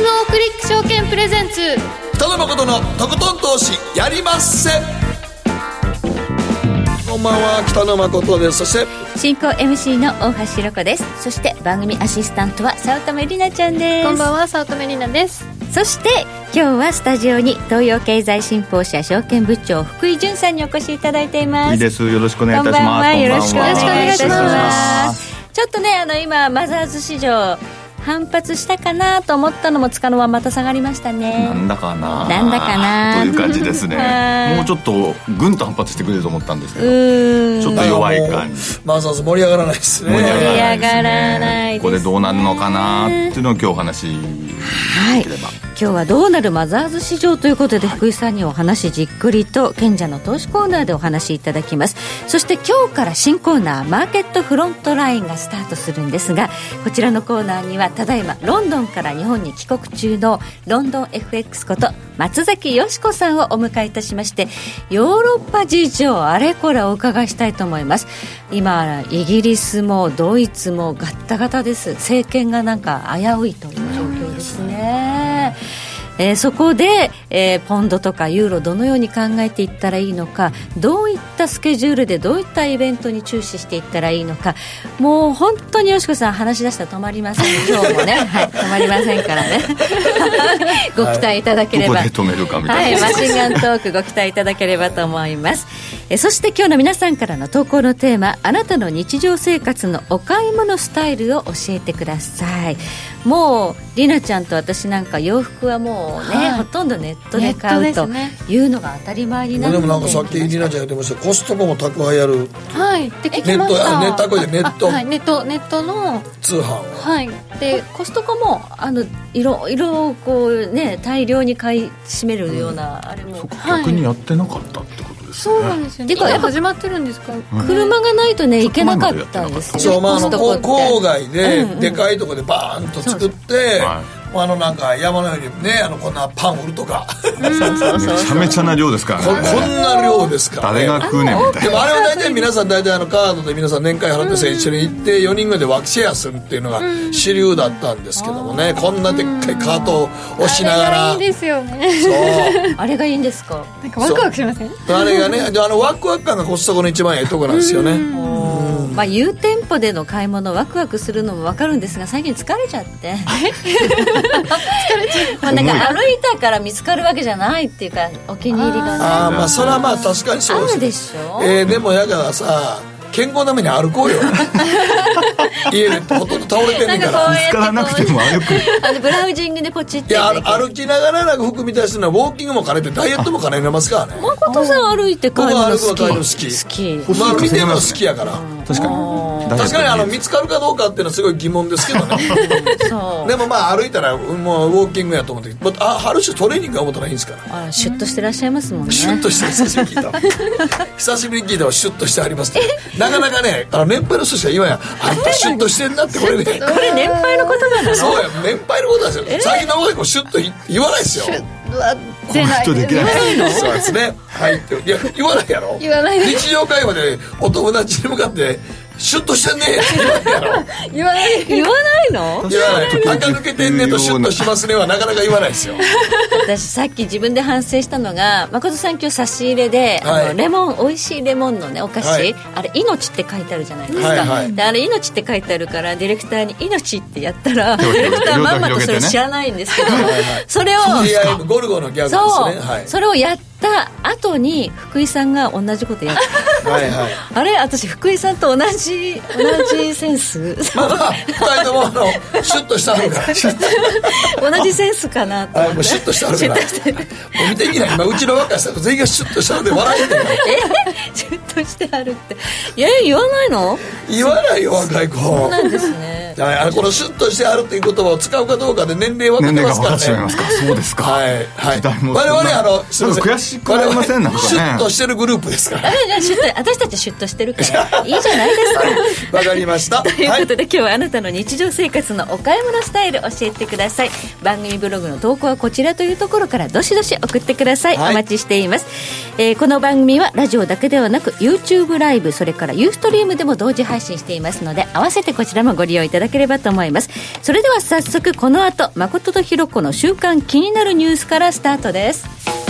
GMO クリック証券プレゼンツ。北野誠のとことん投資やりまっせ。こんばんは北野誠です。そして。進行 MC の大橋ろ子です。そして番組アシスタントは早乙女里奈ちゃんです。こんばんは早乙女里奈です。そして今日はスタジオに東洋経済新報社証券部長福井潤さんにお越しいただいています。いいです。よろしくお願いいたします。こんばんは。よろしくお願いいたします。ちょっとねあの今マザーズ市場反発したかなと思ったのもつかの間また下がりましたね。なんだかな。なんだかな。という感じですね。はい。もうちょっとぐんと反発してくれると思ったんですけうどちょっと弱い感じ。マザーズ盛り上がらないですね。盛り上ががららないね。これどうなるのかなっていうのを今日お話しはいできれば、今日はどうなるマザーズ市場ということで、福井さんにお話じっくりと賢者の投資コーナーでお話しいただきます。そして今日から新コーナーマーケットフロントラインがスタートするんですがこちらのコーナーにはただいまロンドンから日本に帰国中のロンドン FX こと松崎よし子さんをお迎えいたしましてヨーロッパ事情あれこれお伺いしたいと思います。今イギリスもドイツもガッタガタです。政権がなんか危ういという状況ですね。えーそこで、えーポンドとかユーロどのように考えていったらいいのかどういったスケジュールでどういったイベントに注視していったらいいのかもう本当によしこさん話し出したら止まりません。今日もね、はい、止まりませんからね。ご期待いただければ、はいい、な、マシンガントークご期待いただければと思いますえそして今日の皆さんからの投稿のテーマあなたの日常生活のお買い物スタイルを教えてください。もうりなちゃんと私なんか洋服はもうね、はい。ほとんどネットで買うというのが当たり前になって。でもなんかさっきりなちゃん言ってました。コストコも宅配やる。はい。で聞きました。ネットあネットこれでネット。あはい。ネットネットの通販ははい。でコストコもあのいろいろこうね大量に買い占めるような、あれも。はい逆にやってなかったってこと？ですそうねなんですよね。てかやっぱ今始まってるんですか？車がないとね行けなかったんですよそうまああの郊外ででかいとこでバーンと作ってはあのなんか山のようにねあのこんなパン売るとか。めちゃめちゃな量ですからこね。こんな量ですからね。誰が食うねんみたいな。でもあれは大体皆さん大体あのカードで皆さん年会払ってさ一緒に行って4人ぐらいでワクシェアするっていうのが主流だったんですけどもねこんなでっかいカートを押しながら。いいですよね。そう。あれがいいんですか？なんかワクワクしません？あれがねであのワクワク感がコストコの一番ええとこなんですよねまあ、有店舗での買い物ワクワクするのも分かるんですが最近疲れちゃって。疲れちゃう、まあ、なんか歩いたから見つかるわけじゃないっていうかお気に入りがね。ああまあそれはまあ確かにそうですあるでしょ？えーでもやからさ健康のために歩こうよ。家でほとんど倒れてんねんから。見つからなくても歩く。あのブラウジングでポチっていや歩きながらなんか服見たりするのはウォーキングも兼ねてダイエットも兼ねれますからね。誠さん歩いて買い物好き？僕は歩くの好き。好き。まあ見てるの好きやから確かに。確かにあの見つかるかどうかっていうのはすごい疑問ですけどね。でもまあ歩いたらもうウォーキングやと思ってまあある種トレーニングが思ったらいいんですから。あらシュッとしてらっしゃいますもんね。シュッとして久しぶりに聞いた。久しぶりに聞いたらシュッとしてありますってなかなかねあの年配の人しか言わんや。んあんたシュッとしてんなってこれね。これ年配のことなの？そうや年配のことなんですよ。最近の若い子シュッと言言わないですよこの人できない。そうですね。はい。っていや言わないやろ。言わない日常会話でお友達に向かってシュッとしてんね 言わない。言わないの？言わない垢抜けてんねとシュッとしますねはなかなか言わないですよ。私さっき自分で反省したのが誠さん今日差し入れで、はい。あのレモン美味しいレモンのねお菓子、はい。あれ「命」って書いてあるじゃないですか、はいはい。であれ「命」って書いてあるからディレクターに「命」ってやったら デをィレクターまんまとそれ知らないんですけどはいそれをゴルゴのギャグですそう、ねはい。それをやった後に福井さんが同じことやってはいはい。あれ私福井さんと同じ同じセンス。まあまあ二人ともあのシュッとしてあるから。同じセンスかなと。はいもうシュッとしてあるから。もう見てきな。い今うちの若い人全員がシュッとしたので笑えてるえ？シュッとしてあるって。いや言わないの？言わないよ若い子。そうなんですね。はいあのこのシュッとしてあるっていう言葉を使うかどうかで年齢分かって年齢がますからね。分かってしまいますか。そうですか。はいはい。時代も我々あのすいません悔しくなりませんなんかねシュッとしてるグループですから。私たちシュッとしてるからい。いじゃないですかわかりました。ということで、今日はあなたの日常生活のお買い物スタイル教えてください。番組ブログの投稿はこちらというところからどしどし送ってください、はい。お待ちしています、えーこの番組はラジオだけではなく YouTube ライブそれからユーストリームでも同時配信していますので合わせてこちらもご利用いただければと思います。それでは早速この後誠とひろ子の週間気になるニュースからスタートです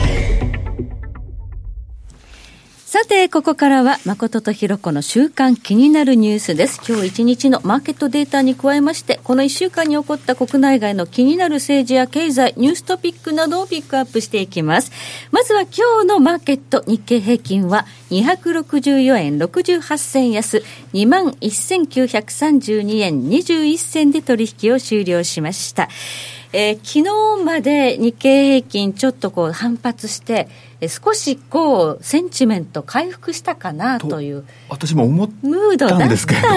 さて、ここからは、誠とひろ子の週間気になるニュースです。今日一日のマーケットデータに加えまして、この一週間に起こった国内外の気になる政治や経済、ニューストピックなどをピックアップしていきます。まずは今日のマーケット、日経平均は264円68銭安、21,932円21銭で取引を終了しました。えー昨日まで日経平均ちょっとこう反発して、少しこうセンチメント回復したかなという私も思っムードだった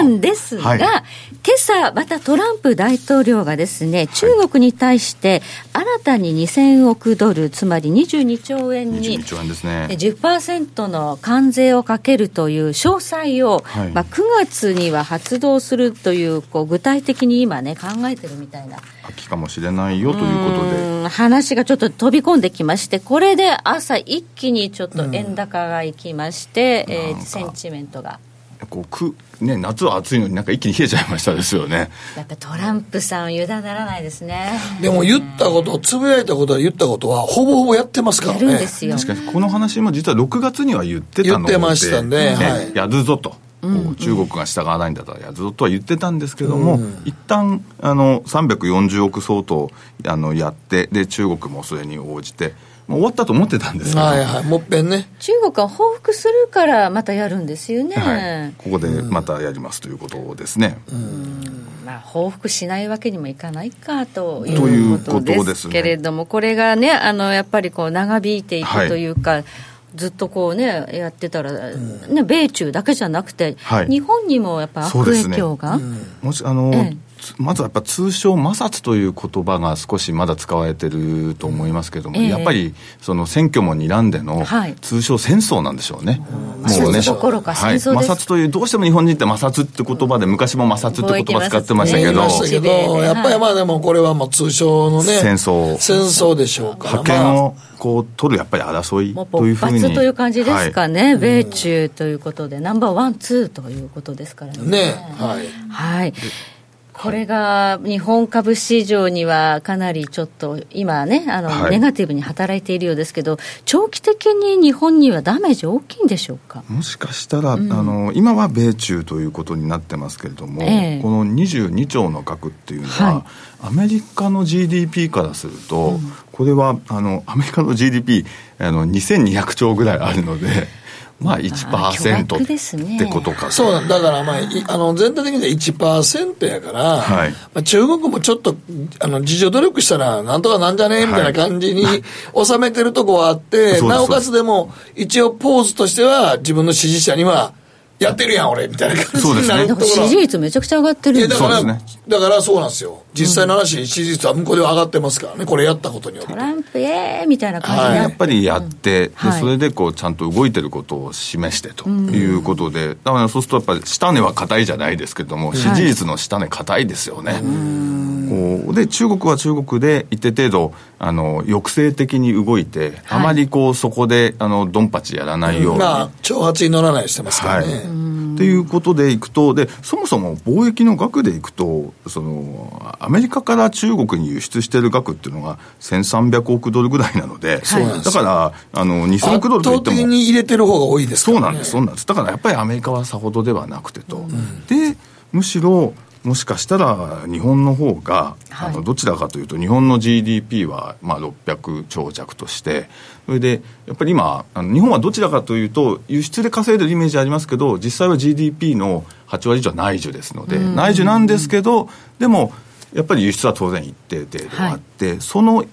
んですが、はい。今朝またトランプ大統領がですね、中国に対して新たに2000億ドル、つまり22兆円に22兆円ですね。え10%の関税をかけるという詳細を、はい。まあ、9月には発動するというこう具体的に今ね考えてるみたいな。秋かもしれないよということで。うん話がちょっと飛び込んできましてこれで朝一気にちょっと円高がいきまして、えーなんか。センチメントが。こうく、ね、夏は暑いのになんか一気に冷えちゃいましたですよね。やっぱトランプさん油断ならないですね。でも言ったことつぶやいたことは言ったことはほぼほぼやってますからやねるんですよ。確かにこの話も実は6月には言ってたので言ってましたねはい。やるぞと、こう中国が従わないんだったらやるぞとは言ってたんですけども、一旦あの340億相当あのやってで中国もそれに応じて終わったと思ってたんですけど、はいはいもっぺんね。中国は報復するからまたやるんですよね、はい、ここでまたやりますということですね、まあ、報復しないわけにもいかないかとといういうことですけれども、これがね、あのやっぱりこう長引いていはいくというか、ずっとこうね、やってたら、ね、米中だけじゃなくて、はい。日本にもやっぱ悪影そうですね。響が、もしあの、ええ。つまずはやっぱ通称摩擦という言葉が少しまだ使われてると思いますけども、ええ。やっぱりその選挙も睨んでのはい。通称戦争なんでしょうね、摩擦どころかはい、摩擦というどうしても日本人って摩擦って言葉で昔も摩擦って言葉使ってましたけど、言いましたけど、はい。やっぱりまあでもこれはもう通称のね戦争。戦争でしょうか。ら覇権をこう取るやっぱり争いというふうに発という感じですかはい。ね、米中ということで、ナンバーワン、ツーということですからね。ねはい。はい。これが日本株市場にはかなりちょっと今ね、あの、はい。ネガティブに働いているようですけど、長期的に日本にはダメージ大きいんでしょうか？もしかしたら、あの今は米中ということになってますけれども、ええ。この22兆の額っていうのは、はい。アメリカの GDP からすると、これはあのアメリカの GDP あの2200兆ぐらいあるので、まあ巨額ですね。1%ってことか。とそうなんだからまあいあの全体的には1%やから、はい。まあ、中国もちょっとあの自助努力したらなんとかなんじゃね？えみたいな感じに 収めてるとこはあって、なおかつでも一応ポーズとしては自分の支持者にはやってるやん俺みたいな感じになるところだから支持率めちゃくちゃ上がってるだから、そうですだからそうなんですよ。実際の話、支持率は向こうでは上がってますからね、これやったことによって。ト。ランプイエーイみたいな感じはい。やっぱりやって、はい。でそれでこうちゃんと動いてることを示してということで、だからそうするとやっぱり下値は硬いじゃないですけども、支持率の下値硬いですよね。こうで中国は中国で一定程度あの抑制的に動いて、はい。あまりこうそこであのドンパチやらないように。まあ、挑発に乗らないようにしてますからね。っていうことでいくとで、そもそも貿易の額でいくとその、アメリカから中国に輸出している額っていうのが1300億ドルぐらいなので、そうなんですだからあの2000圧億ドルといっても。に入れてる方が多いですね。そうなんです、そうなんです。だからやっぱりアメリカはさほどではなくてと。で、むしろ、もしかしたら日本の方が、はいあのどちらかというと日本の GDP はまあ600兆弱としてそれでやっぱり今あの日本はどちらかというと輸出で稼いでるイメージありますけど実際は GDP の8割以上は内需ですので、内需なんですけどでもやっぱり輸出は当然一定程度あって、はい、その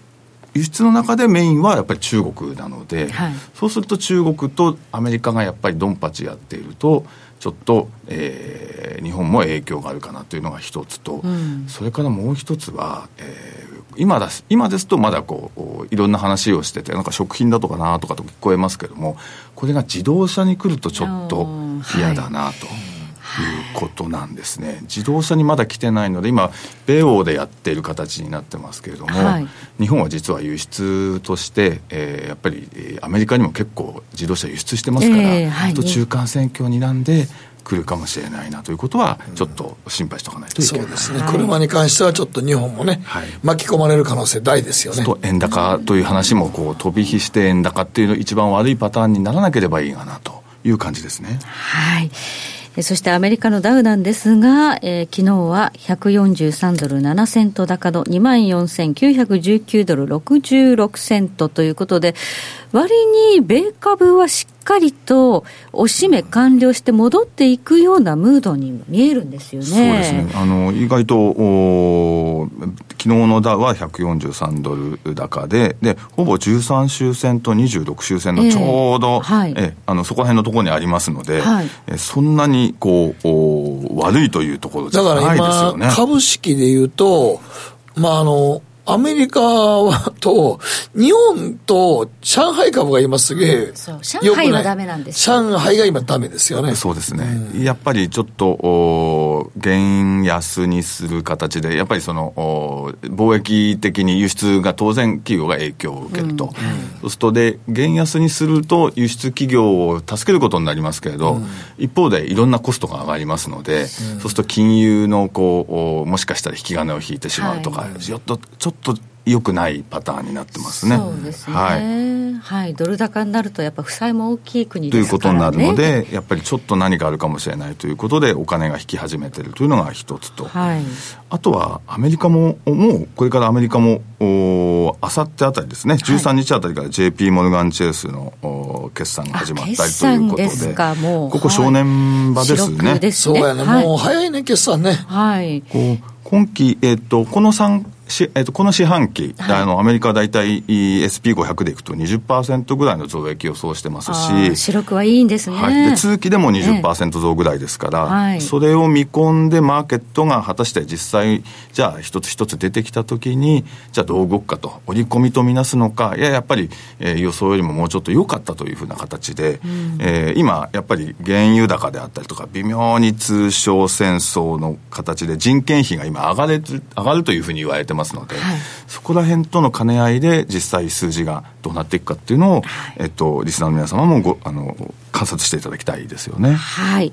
輸出の中でメインはやっぱり中国なので、はい、そうすると中国とアメリカがやっぱりドンパチやっているとちょっと、えー、日本も影響があるかなというのが一つと、うん、それからもう一つは、えー、今だ今ですとまだこういろんな話をしててなんか食品だとかなとかと聞こえますけどもこれが自動車に来るとちょっと嫌だなと。いうことなんですね、自動車にまだ来てないので、今、米欧でやっている形になってますけれども、はい、日本は実は輸出として、えー、やっぱりアメリカにも結構、自動車輸出してますから、えーはい、と中間選挙になんで、来るかもしれないなということは、ちょっと心配しておかないといけない、そうですね、はい、車に関してはちょっと日本もね、はい、巻き込まれる可能性大ですよね。と円高という話もこう飛び火して円高っていうの一番悪いパターンにならなければいいかなという感じですね。はいそしてアメリカのダウなんですが、えー、昨日は143ドル7セント高の24,919ドル66セントということで、割に米株はしっかりとおしめ完了して戻っていくようなムードに見えるんですよね。そうですね。あの、意外と、お昨日のダウは143ドル高で、で、ほぼ13周線と26周線のちょうど、えーはい、えあの、そこら辺のところにありますので、はい、えそんなに、こう、お悪いというところじゃないですよね。だから今、株式でいうと、まあ、あの、アメリカと、日本と上海株が今すげえ、上海はダメなんです。上海が今ダメですよね。そうですね。うん、やっぱりちょっと、お減安にする形で、やっぱりその、お貿易的に輸出が当然企業が影響を受けると。うん、そうすると、で、減安にすると輸出企業を助けることになりますけれど、うん、一方でいろんなコストが上がりますので、そうすると金融のこう、もしかしたら引き金を引いてしまうとか、はい、ちょっと、ちょっと良くないパターンになってますね。そうですね。はい。はい、ドル高になると、やっぱ負債も大きい国ですから、ね、ということになるので、やっぱりちょっと何かあるかもしれないということで、お金が引き始めてるというのが一つと、はい、あとはアメリカも、もうこれからアメリカも、あさってあたりですね、13日あたりから JP モルガン・チェイスのお決算が始まったりということで、ここ正念場ですね。ですね。そうやね、もう早いね、決算ね。はい。こう今期、えっ、ー、と、この3し、えー、とこの四半期、はい、あのアメリカは大体 SP500 でいくと20%ぐらいの増益予想してますし、はいいんですね、はい、で通期でも20%増ぐらいですから、はい、それを見込んで、マーケットが果たして実際、じゃあ、一つ一つ出てきたときに、じゃあどう動くかと、織り込みとみなすのか、いや、やっぱり、えー、予想よりももうちょっと良かったというふうな形で、うん、えー、今、やっぱり原油高であったりとか、微妙に通商戦争の形で、人件費が今上がれ上がるというふうに言われてますので、はい、そこら辺との兼ね合いで、実際数字がどうなっていくかっていうのを、えっと、リスナーの皆様もごあの観察していただきたいですよね。はい。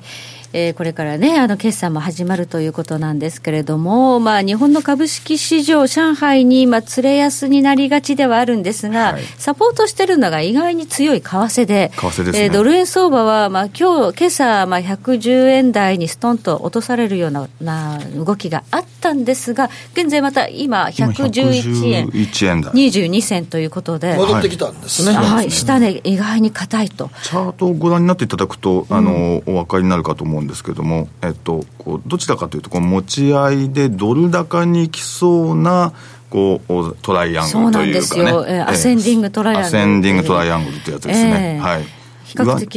えー、これからね、あの決算も始まるということなんですけれども、まあ、日本の株式市場、上海に今、連れ安になりがちではあるんですが、はい、サポートしてるのが意外に強い為替で、為替ですね、えー、ドル円相場は、まあ今日今朝まあ110円台にストンと落とされるようなな動きがあったんですが、現在また今、111円。円22銭ということで、戻ってきたんですね、はい、下値、意外に硬いと。チャートをご覧になっていただくと、あの、うん、お分かりになるかと思うんですけれども、えっと、こうどちらかというとこう持ち合いでドル高にいきそうなこうトライアングルというかね。そうえー、アセンディングトライアングル。アセンディングトライアングルってやつですね、えー、はい。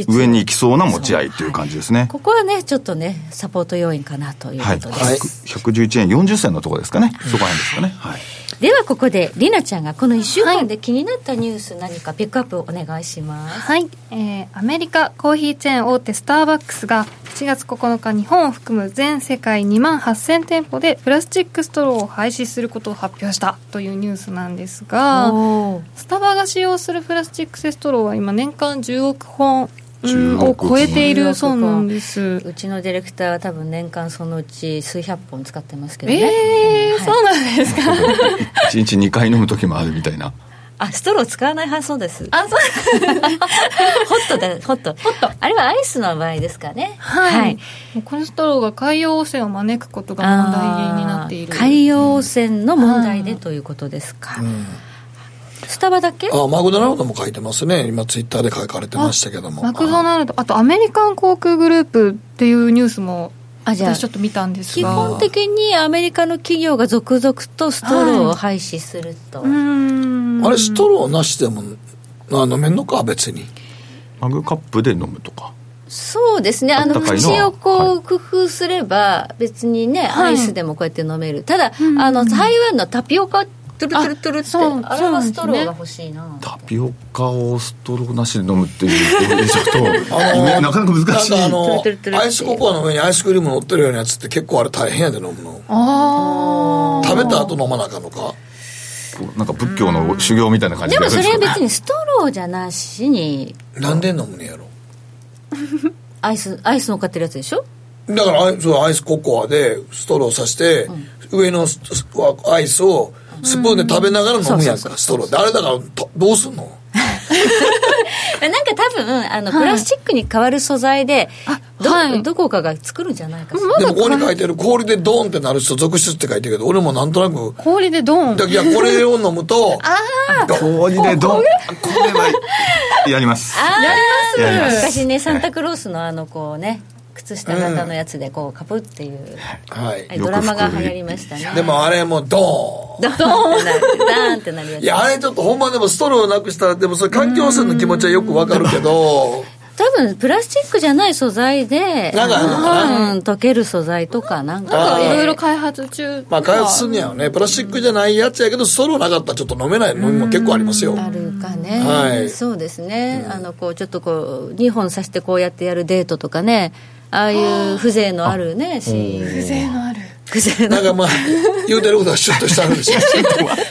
上に行きそうな持ち合いという感じですね、はい、ここはねちょっとねサポート要因かなということです、はい、111円40銭のところですかね、そこら辺ですかね。はいではここでりなちゃんがこの1週間で気になったニュース何かピックアップお願いします。はい、えー、アメリカコーヒーチェーン大手スターバックスが7月9日日本を含む全世界2万8000店舗でプラスチックストローを廃止することを発表したというニュースなんですがスタバが使用するプラスチック製ストローは今年間10億本を超えているそうなんです。うちのディレクターは多分年間そのうち数百本使ってますけどね。ええーはい、そうなんですか？1日2回飲む時もあるみたいな。あストロー使わない派そうです。あそう。ホットでホット。ホット。あれはアイスの場合ですかね。はい、はい、このストローが海洋汚染を招くことが問題になっている。海洋汚染の問題でということですか、うんスタバだけ？あマクドナルドも書いてますね。今ツイッターで書かれてましたけども。マクドナルド。あとアメリカン航空グループっていうニュースもあじゃあ私ちょっと見たんですが。基本的にアメリカの企業が続々とストローを廃止すると、はい、あれストローなしでもあ飲めんのか別に？マグカップで飲むとか。そうですね。あの口をこう工夫すれば別にね、はい、アイスでもこうやって飲める。ただ、あの台湾のタピオカトゥルトゥルトゥルってあれはストローが欲しいな、タピオカをストローなしで飲むっていうちょっとあのなかなか難しいアイスココアの上にアイスクリーム乗ってるようなやつって結構あれ大変やで飲むのああ食べた後飲まなあかんのかなんか仏教の修行みたいな感じでもそれは別にストローじゃなしになんで飲むねやろアイスアイス乗っかってるやつでしょだからアイそうアイスココアでストローさして、うん、上のアイスをスプーンで食べながら飲むやんか、ストローで。あれだからどうすんの？なんか多分あの、プラスチックに変わる素材でど,、はい、どこかが作るんじゃないか。でもここに書いてる氷でドーンってなる人続出って書いてるけど俺もなんとなく氷でドーンいやこれを飲むと 氷でドーンこれ？はやります。やります。昔ねサンタクロースのあのこうね靴下型のやつでこうカプっていう、はい、ドラマが流行りましたね。でもあれもドーン。ドーンってなる。ダーンってなるやつ。いやあれちょっとほんまでもストローなくしたらでもそれ環境汚染の気持ちはよくわかるけど。多分プラスチックじゃない素材でなんかうん、溶ける素材とかなんか。いろいろ開発中まあ開発するにはね。プラスチックじゃないやつやけどストローなかったらちょっと飲めない飲みも結構ありますよ。あるかね、はい、そうですね、あのこうちょっとこう2本刺してこうやってやるデートとかねああいう風情のあるねシーン。風情のあるなんかまあ言うてることはシュッとしたんですよ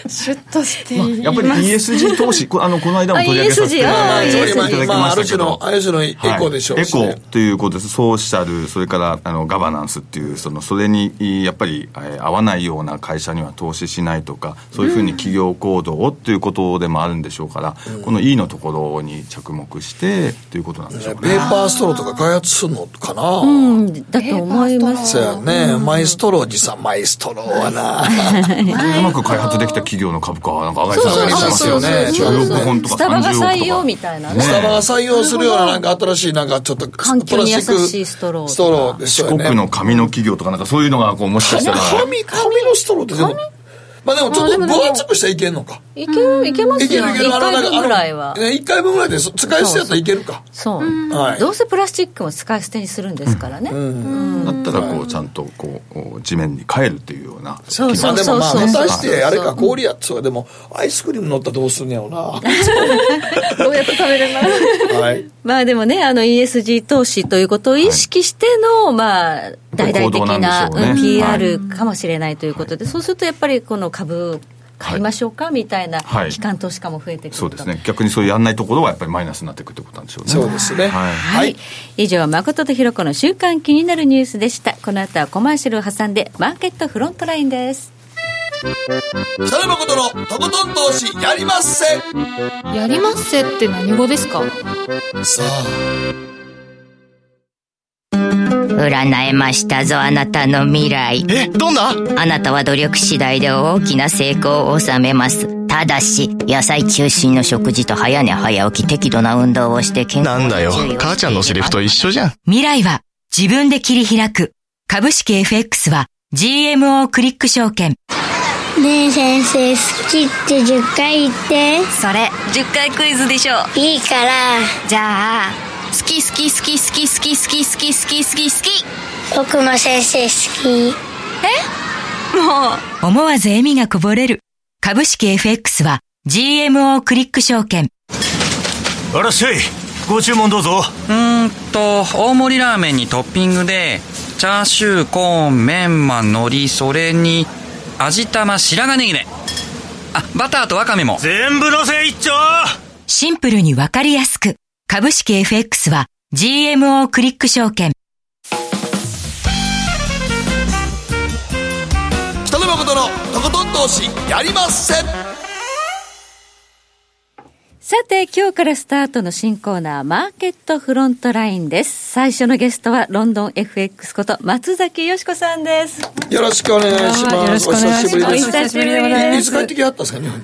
シュッとしてまあ、やっぱり ESG 投資あのこの間も取り上げさせていただきましたけど、まあ、ある種のある種のエコでしょうし、ね。はい、エコということです。ソーシャルそれからあのガバナンスっていうそのそれにやっぱり、えー、合わないような会社には投資しないとかそういうふうに企業行動をっていうことでもあるんでしょうから、うん、この E のところに着目してということなんでしょうか、ね、ペーパーストローとか開発するのかな、うん、だと思います。そうやね、マイストロー持参マイストローはな。うまく開発できた企業の株価はなんか上がり下がりしますよね。スタバが採用みたいなね。スタバが採用するようななんか新しいなんかちょっと環境に優しいストローストローですよね。四国の紙の企業とかなんかそういうのがこうもしかしたら。紙紙のストローってでもまあでもちょっと分厚くしたらいけんのか。いける、いけますよ。いけるいける。1回分ぐらいは。1回分ぐらいで使い捨てやったらいけるか。そう。はい。どうせプラスチックも使い捨てにするんですからね。だったらこうちゃんとこう地面に帰るっていうような。そうそうそう。まあでもまあ果たしてあれか氷やそうでもアイスクリーム乗ったらどうすんねやろな。どうやって食べれなはい。まあでもね、あの ESG 投資ということを意識しての、まあ大々的な PR かもしれないということで、そうするとやっぱりこの株買いましょうか、はい、みたいな機関投資家も増えてくるそうですね。逆にそういうやんないところはやっぱりマイナスになっていくってことなんでしょうねそうですね。はい、はい、以上誠とひろ子の週間気になるニュースでした。この後はコマーシャルを挟んでマーケットフロントラインです。北野誠のとことん投資やりまっせ。やりまっせって何語ですか？さあ占えましたぞあなたの未来。えどんな？あなたは努力次第で大きな成功を収めます。ただし野菜中心の食事と早寝早起き適度な運動をして健康なんだよ。母ちゃんのセリフと一緒じゃん。未来は自分で切り開く。株式 FX は GMO クリック証券。ねえ先生好きって10回言って。それ10回クイズでしょいいから。じゃあ好き好き好き好き好き好き好き好き好き好き僕も先生好き。え？もう。思わず笑みがこぼれる。株式 FX は GMO クリック証券。あらっしゃい。ご注文どうぞ。うんと大盛りラーメンにトッピングでチャーシューコーンメンマ海苔それに味玉白髪ネギねあバターとワカメも。全部のせ一丁シンプルにわかりやすく株式 FX は GMO クリック証券。北野誠のとことん投資やりませんさて、今日からスタートの新コーナー、マーケットフロントラインです。最初のゲストは、ロンドン FX こと、松崎よしこさんです。よろしくお願いします。お久しぶりです。お久しぶりでございます。いつ帰ってきはったんですか、日本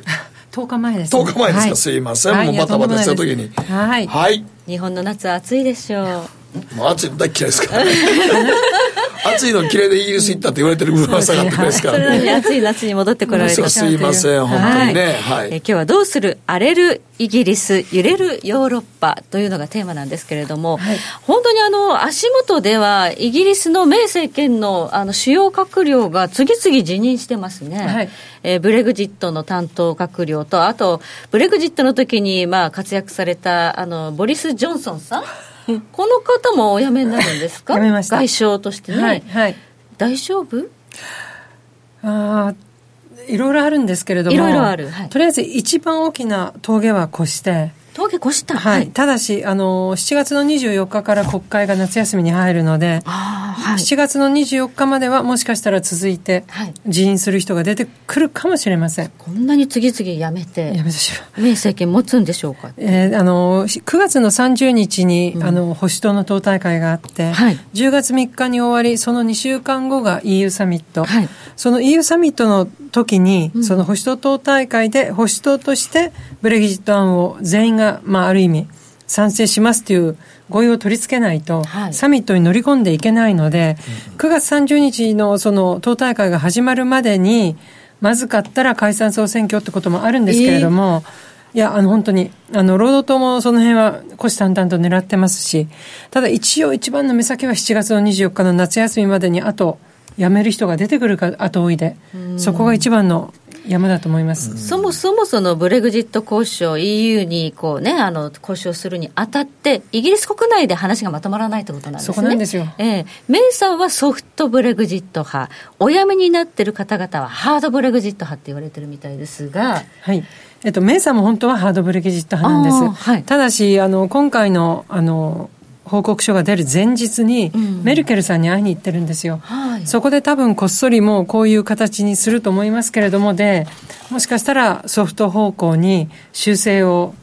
10日前です、ね、10日前ですか、はい、すいません、はい、もうバタバタした時に。はい、はい、日本の夏暑いでしょう暑いの大嫌いですから、ね、暑いの嫌いでイギリス行ったって言われてる噂があってですから それなのにね。暑い夏に戻ってこられてしまうというすいません本当にねはい。え今日はどうする？荒れるイギリス揺れるヨーロッパというのがテーマなんですけれども、本当にあの足元ではイギリスのメイ政権のあの主要閣僚が次々辞任してますね、はい。えーブレグジットの担当閣僚とあとブレグジットの時にまあ活躍されたあのボリス・ジョンソンさん この方もお辞めになるんですか？辞めました。外相としてね、はいはい。大丈夫？あーいろいろあるんですけれどもいろいろある。はい。とりあえず一番大きな峠は越して。峠越した？はい、ただしあの7月の24日から国会が夏休みに入るので、あーはい。7月の24日まではもしかしたら続いてはい。辞任する人が出てくるかもしれません。こんなに次々辞めてやめてしまう。明政権持つんでしょうか？えーあの9月の30日に、あの保守党の党大会があって、はい。10月3日に終わりその2週間後が EU サミット、はい。その EU サミットの時に、その保守党党大会で保守党としてブレギジット案を全員が、まあ、ある意味賛成しますという合意を取り付けないと、はい。サミットに乗り込んでいけないので、9月30日のその党大会が始まるまでにまずかったら解散総選挙ってこともあるんですけれども、いや、あの、本当に、あの、労働党もその辺は虎視眈々と狙ってますし、ただ一応一番の目先は7月の24日の夏休みまでにあと、辞める人が出てくるか後追いで、そこが一番の山だと思います。そもそもそのブレグジット交渉 EU にこうねあの交渉するにあたってイギリス国内で話がまとまらないってことなんですね。そこなんですよ。ええ。メイさんはソフトブレグジット派。お辞めになってる方々はハードブレグジット派って言われてるみたいですが。はい。えっと、メイさんも本当はハードブレギジット派なんです。はい。ただし、あの、今回の、あの、報告書が出る前日に、メルケルさんに会いに行ってるんですよ。はい。そこで多分こっそりもうこういう形にすると思いますけれどもで、もしかしたらソフト方向に修正を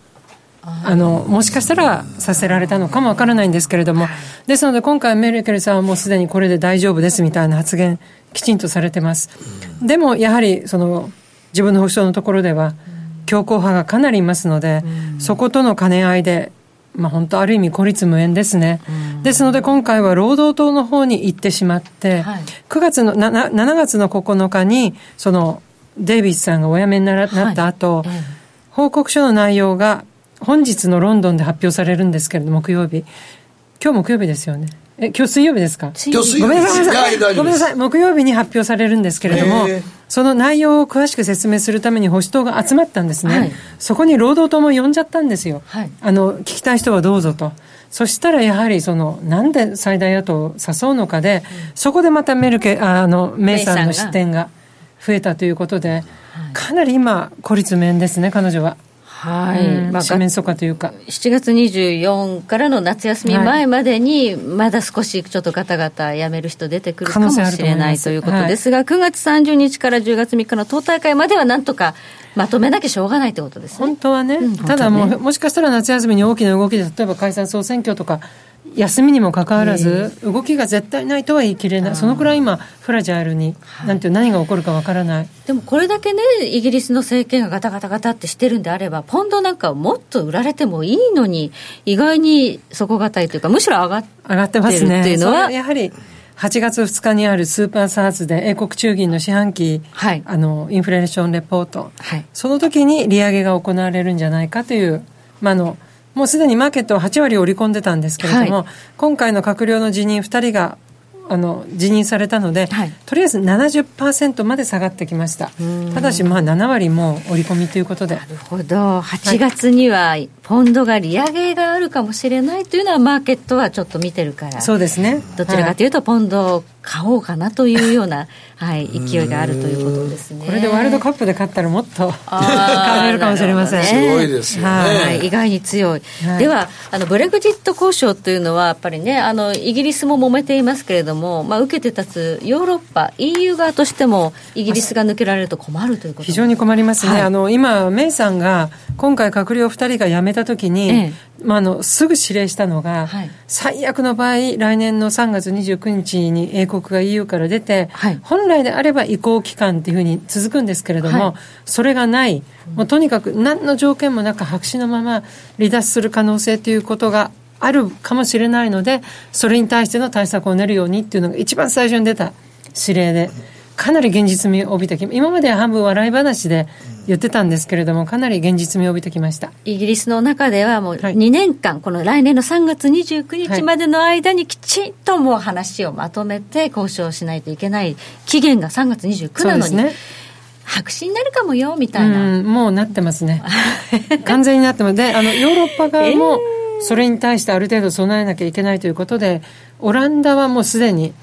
あのもしかしたらさせられたのかもわからないんですけれども、ですので今回メルケルさんはもうすでにこれで大丈夫ですみたいな発言きちんとされてます。でもやはりその自分の保守党のところでは強硬派がかなりいますので、そことの兼ね合いで、まあ本当ある意味孤立無縁ですね。ですので今回は労働党の方に行ってしまって、はい。9月のなな7月の9日にそのデイビスさんがお辞めになった後、ええ。報告書の内容が本日のロンドンで発表されるんですけれど木曜日。今日木曜日ですよねえ今日水曜日ですか？今日水曜日。ごめんなさい。ごめんなさい。木曜日に発表されるんですけれどもその内容を詳しく説明するために保守党が集まったんですね、はい。そこに労働党も呼んじゃったんですよ、はい。あの聞きたい人はどうぞと。そしたらやはりそのなんで最大野党を誘うのかで、そこでまたメルケああのメイさんの視点が。増えたということで、かなり今孤立面ですね彼女は。はい、まあ、面楚歌というか。7月24からの夏休み前までに、まだ少しちょっとガタガタやめる人出てくるかもしれないと思いうことですが、9月30日から10月3日の党大会まではなんとかまとめなきゃしょうがないってことですね。本当はね、うん。ただもう、もしかしたら夏休みに大きな動きで、例えば解散総選挙とか、休みにもかかわらず、動きが絶対ないとは言い切れない、そのくらい今、フラジャイルに、なんていう、何が起こるかわからない。でもこれだけね、イギリスの政権がガタガタガタってしてるんであれば、ポンドなんかはもっと売られてもいいのに、意外に底堅いというか、むしろ上がって上がってまするね。っていうのはそれやはり、8月2日にあるスーパーサーズで英国中銀の四半期、はいあのインフレーションレポート、はいその時に利上げが行われるんじゃないかという、まあ、あのもうすでにマーケットは8割織り込んでたんですけれども、はい。今回の閣僚の辞任2人があの辞任されたので、はい。とりあえず70%まで下がってきました。ただしまあ7割も織り込みということで。なるほど、8月にはポンドが利上げがあるかもしれないというのは、マーケットはちょっと見てるから、そうですね。どちらかというと、ポンドを買おうかなというような、はい、勢いがあるということですね。これでワールドカップで勝ったらもっと買われるかもしれません、ね。すごいですよね。はい、意外に強い、はい。ではあのブレグジット交渉というのはやっぱりねあのイギリスも揉めていますけれども、まあ、受けて立つヨーロッパ EU 側としてもイギリスが抜けられると困るということ。非常に困りますね、はい。あの今、メイさんが今回、閣僚2人が辞めたときに、ええ。まあ、あのすぐ指令したのが、はい。最悪の場合、来年の3月29日に英国が EU から出て、はい。本来であれば移行期間っていうふうに続くんですけれども、はい。それがない、もうとにかく何の条件もなく白紙のまま離脱する可能性ということがあるかもしれないので、それに対しての対策を練るようにっていうのが一番最初に出た指令で、かなり現実味を帯びてき今までは半分笑い話で言ってたんですけれども、かなり現実味を帯びてきました。イギリスの中ではもう2年間、この来年の3月29日までの間にきちんともう話をまとめて交渉しないといけない期限が3月29なのに、ね、白紙になるかもよみたいな、うん、もうなってますね。完全になってます。であのヨーロッパ側もそれに対してある程度備えなきゃいけないということでオランダはもうすでに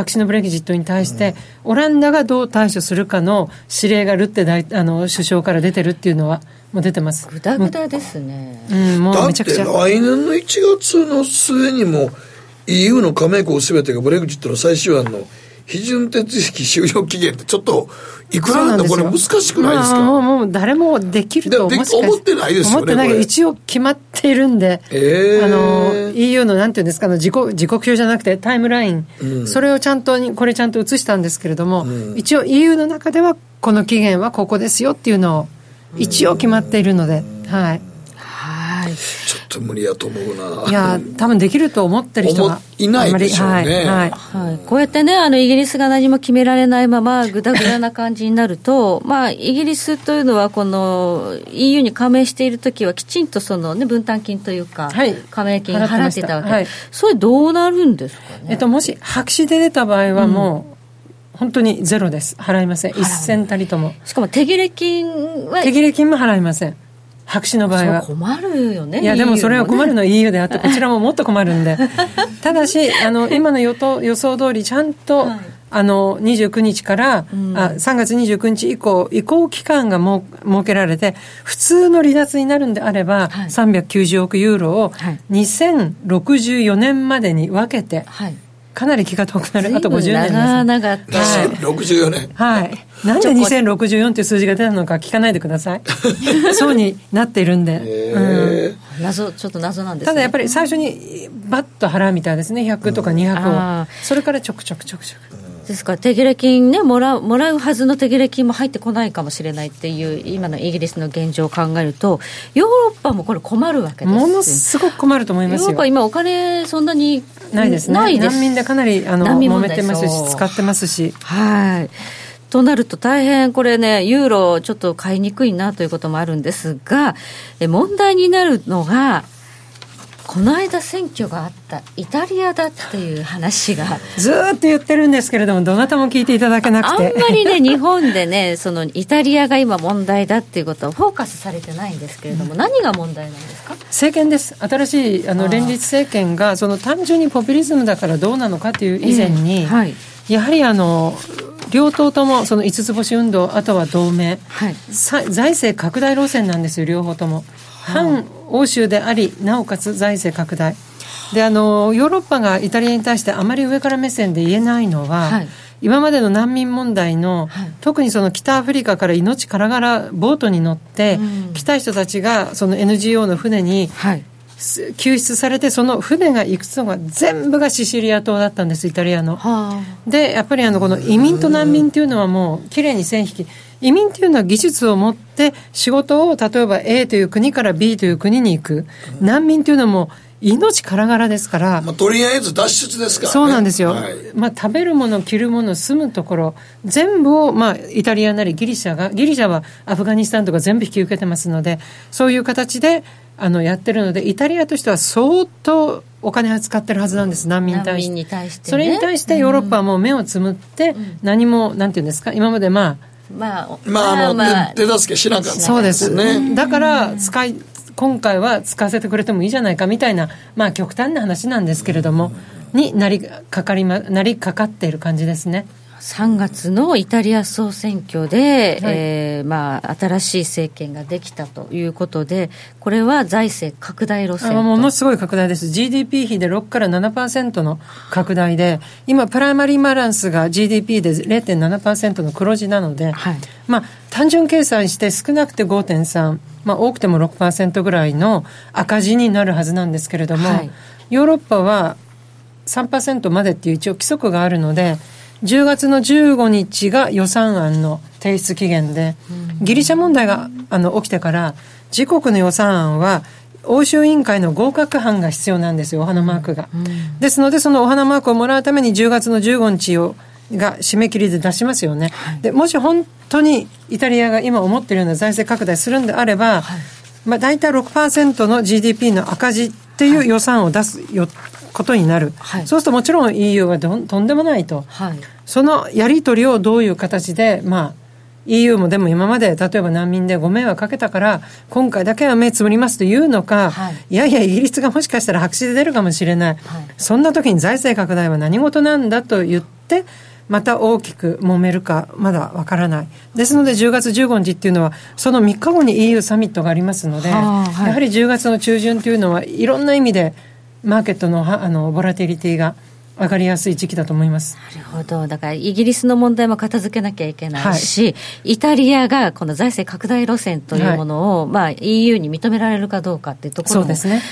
白紙のブレグジットに対して、オランダがどう対処するかの指令がルッテ大あの首相から出てるっていうのはもう出てます。ぐだぐだですね、うん、もうめちゃくちゃ。来年の1月の末にも EU の加盟国すべてがブレグジットの最終案の批准手続き終了期限ってちょっといくらなんだこれ難しくないですか、まあ、もう誰もできると思ってないですよね思ってないけど一応決まっているんで、えー、あの EU のなんていうんですか時刻時刻表じゃなくてタイムライン、うん、それをちゃんとこれちゃんと映したんですけれども、うん、一応 EU の中ではこの期限はここですよっていうのを一応決まっているので、はいはい。ちょっと無理やと思うな。いや多分できると思ってる人がいないでしょうね、はいはいはい、こうやってねあのイギリスが何も決められないままぐだぐだな感じになると まあイギリスというのはこの EU に加盟している時はきちんとその、ね、分担金というか、はい、加盟金払ってたわけ、はい、それどうなるんですかね、えっと、もし白紙で出た場合はもう、うん。本当にゼロです。払いません。一銭たりとも。しかも手切れ金は手切れ金も払いません白紙の場合は。困るよねいやでもそれは困るのは EU であってこちらももっと困るんで。ただしあの今の予想予想通りちゃんと、はい。あの29日から、うん、あ3月29日以降移行期間がも設けられて普通の離脱になるんであれば、はい、390億ユーロを2064年までに分けて、はいかなり気が遠くなる。あと50年です長々と、はい、64年。はい。なんで2064っていう数字が出たのか聞かないでください。そうになっているんで、うん、謎ちょっと謎なんです、ね、ただやっぱり最初にバッと払うみたいですね。100とか200を、それからちょくちょくちょくちょくですから手切れ金ねもらうもらうはずの手切れ金も入ってこないかもしれないっていう今のイギリスの現状を考えるとヨーロッパもこれ困るわけですものすごく困ると思いますよ。ヨーロッパ今お金そんなにないですね。難民でかなりあの揉めてますし使ってますし。はい。となると大変これね、ユーロちょっと買いにくいなということもあるんですが、問題になるのが、この間選挙があったイタリアだっていう話が。ずっと言ってるんですけれどもどなたも聞いていただけなくて。あんまりね 日本でねそのイタリアが今問題だっていうことはフォーカスされてないんですけれども、うん、何が問題なんですか？政権です。新しいあの連立政権がその単純にポピュリズムだからどうなのかという以前に、えーはい、やはりあの両党ともその五つ星運動あとは同盟、はい、財政拡大路線なんですよ両方とも。反欧州でありなおかつ財政拡大。であのヨーロッパがイタリアに対してあまり上から目線で言えないのは、はい、今までの難民問題の、はい、特にその北アフリカから命からがらボートに乗って、うん、来た人たちがその NGO の船に、はい。救出されてその船が行くのが全部がシシリア島だったんですイタリアの。はあ、でやっぱりあのこの移民と難民っていうのはもうきれいに線引き移民っていうのは技術を持って仕事を例えば A という国から B という国に行く、難民っていうのも命からがらですから、まあ、とりあえず脱出ですから、ね、そうなんですよ、はい、まあ、食べるもの着るもの住むところ全部を、まあ、イタリアなりギリシャがギリシャはアフガニスタンとか全部引き受けてますのでそういう形であのやってるのでイタリアとしては相当お金は使ってるはずなんです難民に対して。対して、ね、それに対してヨーロッパはもう目をつむって、何もなんていうんですか今までまあまあ、まあ、あの、まあ、手助けしなかった、ね、そうですね。だから、使い、今回は使わせてくれてもいいじゃないかみたいな、まあ、極端な話なんですけれども、になりかかりま、なりかかっている感じですね。3月のイタリア総選挙で、はい、えー、まあ、新しい政権ができたということで、これは財政拡大路線ものすごい拡大です、GDP 比で6から7%の拡大で、今、プライマリーバランスが GDP で0.7%の黒字なので、はい、まあ、単純計算して少なくて5.3、まあ、多くても6%ぐらいの赤字になるはずなんですけれども、はい、ヨーロッパは3%までっていう一応規則があるので、10月の15日が予算案の提出期限で、ギリシャ問題があの起きてから、自国の予算案は欧州委員会の合格版が必要なんですよ、お花マークが。ですので、そのお花マークをもらうために10月の15日をが締め切りで出しますよね。でもし本当にイタリアが今思っているような財政拡大するんであれば、まあ、大体6%の GDP の赤字っていう予算を出すよ、ことになる、そうするともちろん EU はどとんでもないと、そのやり取りをどういう形で、まあ、EU もでも今まで例えば難民でご迷惑かけたから今回だけは目つぶりますというのか、はい、いやいやイギリスがもしかしたら白紙で出るかもしれない、はい、そんな時に財政拡大は何事なんだと言ってまた大きく揉めるかまだわからない。ですので10月15日っていうのはその3日後に EU サミットがありますので、ははい、やはり10月の中旬というのはいろんな意味でマーケットのあのボラティリティが上がりやすい時期だと思いますなるほど、だからイギリスの問題も片付けなきゃいけないし、はい、イタリアがこの財政拡大路線というものを、はい、まあ、EU に認められるかどうかっていうところそうですね。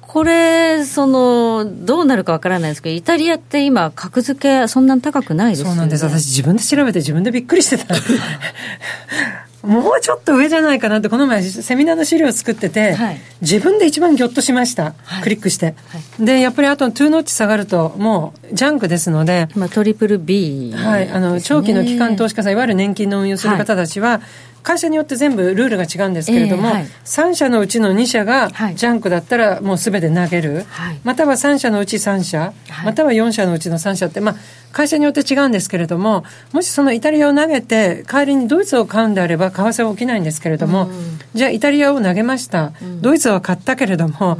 これ、その、どうなるかわからないですけど、イタリアって今、格付け、そんなに高くないですよね。そうなんです。私、自分で調べて自分でびっくりしてた。もうちょっと上じゃないかなってこの前セミナーの資料を作ってて、はい、自分で一番ぎょっとしました、はい、クリックして、はい、でやっぱりあと2ノッチ下がるともうジャンクですので、まあ、トリプル B、ね、はい、あの長期の機関投資家さんいわゆる年金の運用する方たちは、会社によって全部ルールが違うんですけれども、えーはい、3社のうちの2社がジャンクだったらもうすべて投げる、はい、または3社のうち3社、はい、または4社のうちの3社って、まあ、会社によって違うんですけれども、もしそのイタリアを投げて、代わりにドイツを買うんであれば、為替は起きないんですけれども、うん、じゃあイタリアを投げました、うん、ドイツは買ったけれども、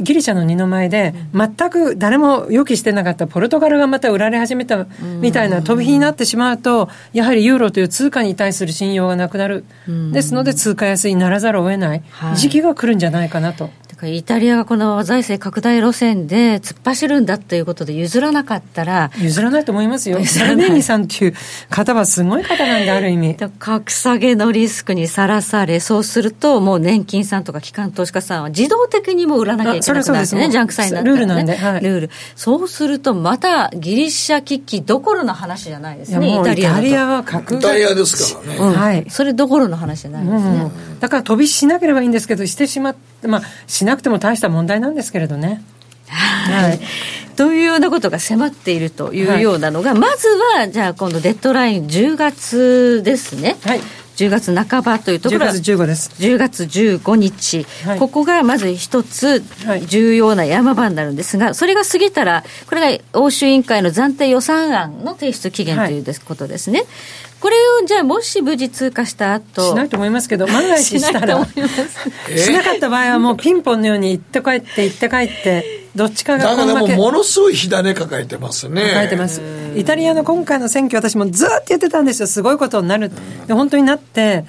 ギリシャの二の舞で、全く誰も予期してなかったポルトガルがまた売られ始めたみたいな飛び火になってしまうと、やはりユーロという通貨に対する信用がなくなる。ですので、通貨安にならざるを得ない。時期が来るんじゃないかなと。イタリアがこの財政拡大路線で突っ走るんだということで譲らなかったら譲らないと思いますよ。サルベーニさんっていう方はすごい方なんである意味。格下げのリスクにさらされそうするともう年金さんとか機関投資家さんは自動的にも売らなきゃいけなくなるんですねジャンク債になったら、ね、ルールなんで、はい、ルール。そうするとまたギリシャ危機どころの話じゃないですねイタリアイタリアは格イタリアですからね、うん、はい。それどころの話じゃないですね、うん、だから飛びしなければいいんですけどしてしまってまあしなくても大した問題なんですけれどね。はい、というようなことが迫っているというようなのが、はい、まずはじゃあ今度デッドライン10月ですね。はい。10月半ばというところ10月15です。10月15日、はい、ここがまず一つ重要な山場になるんですが、それが過ぎたら、これが欧州委員会の暫定予算案の提出期限ということですね。はいこれをじゃあもし無事通過した後しないと思いますけど万が一したらしなかった場合はもうピンポンのように行って帰って行って帰ってどっちかがだからもうものすごい火種抱えてますね。抱えてます。イタリアの今回の選挙私もずっと言ってたんですよ。すごいことになる。で本当になって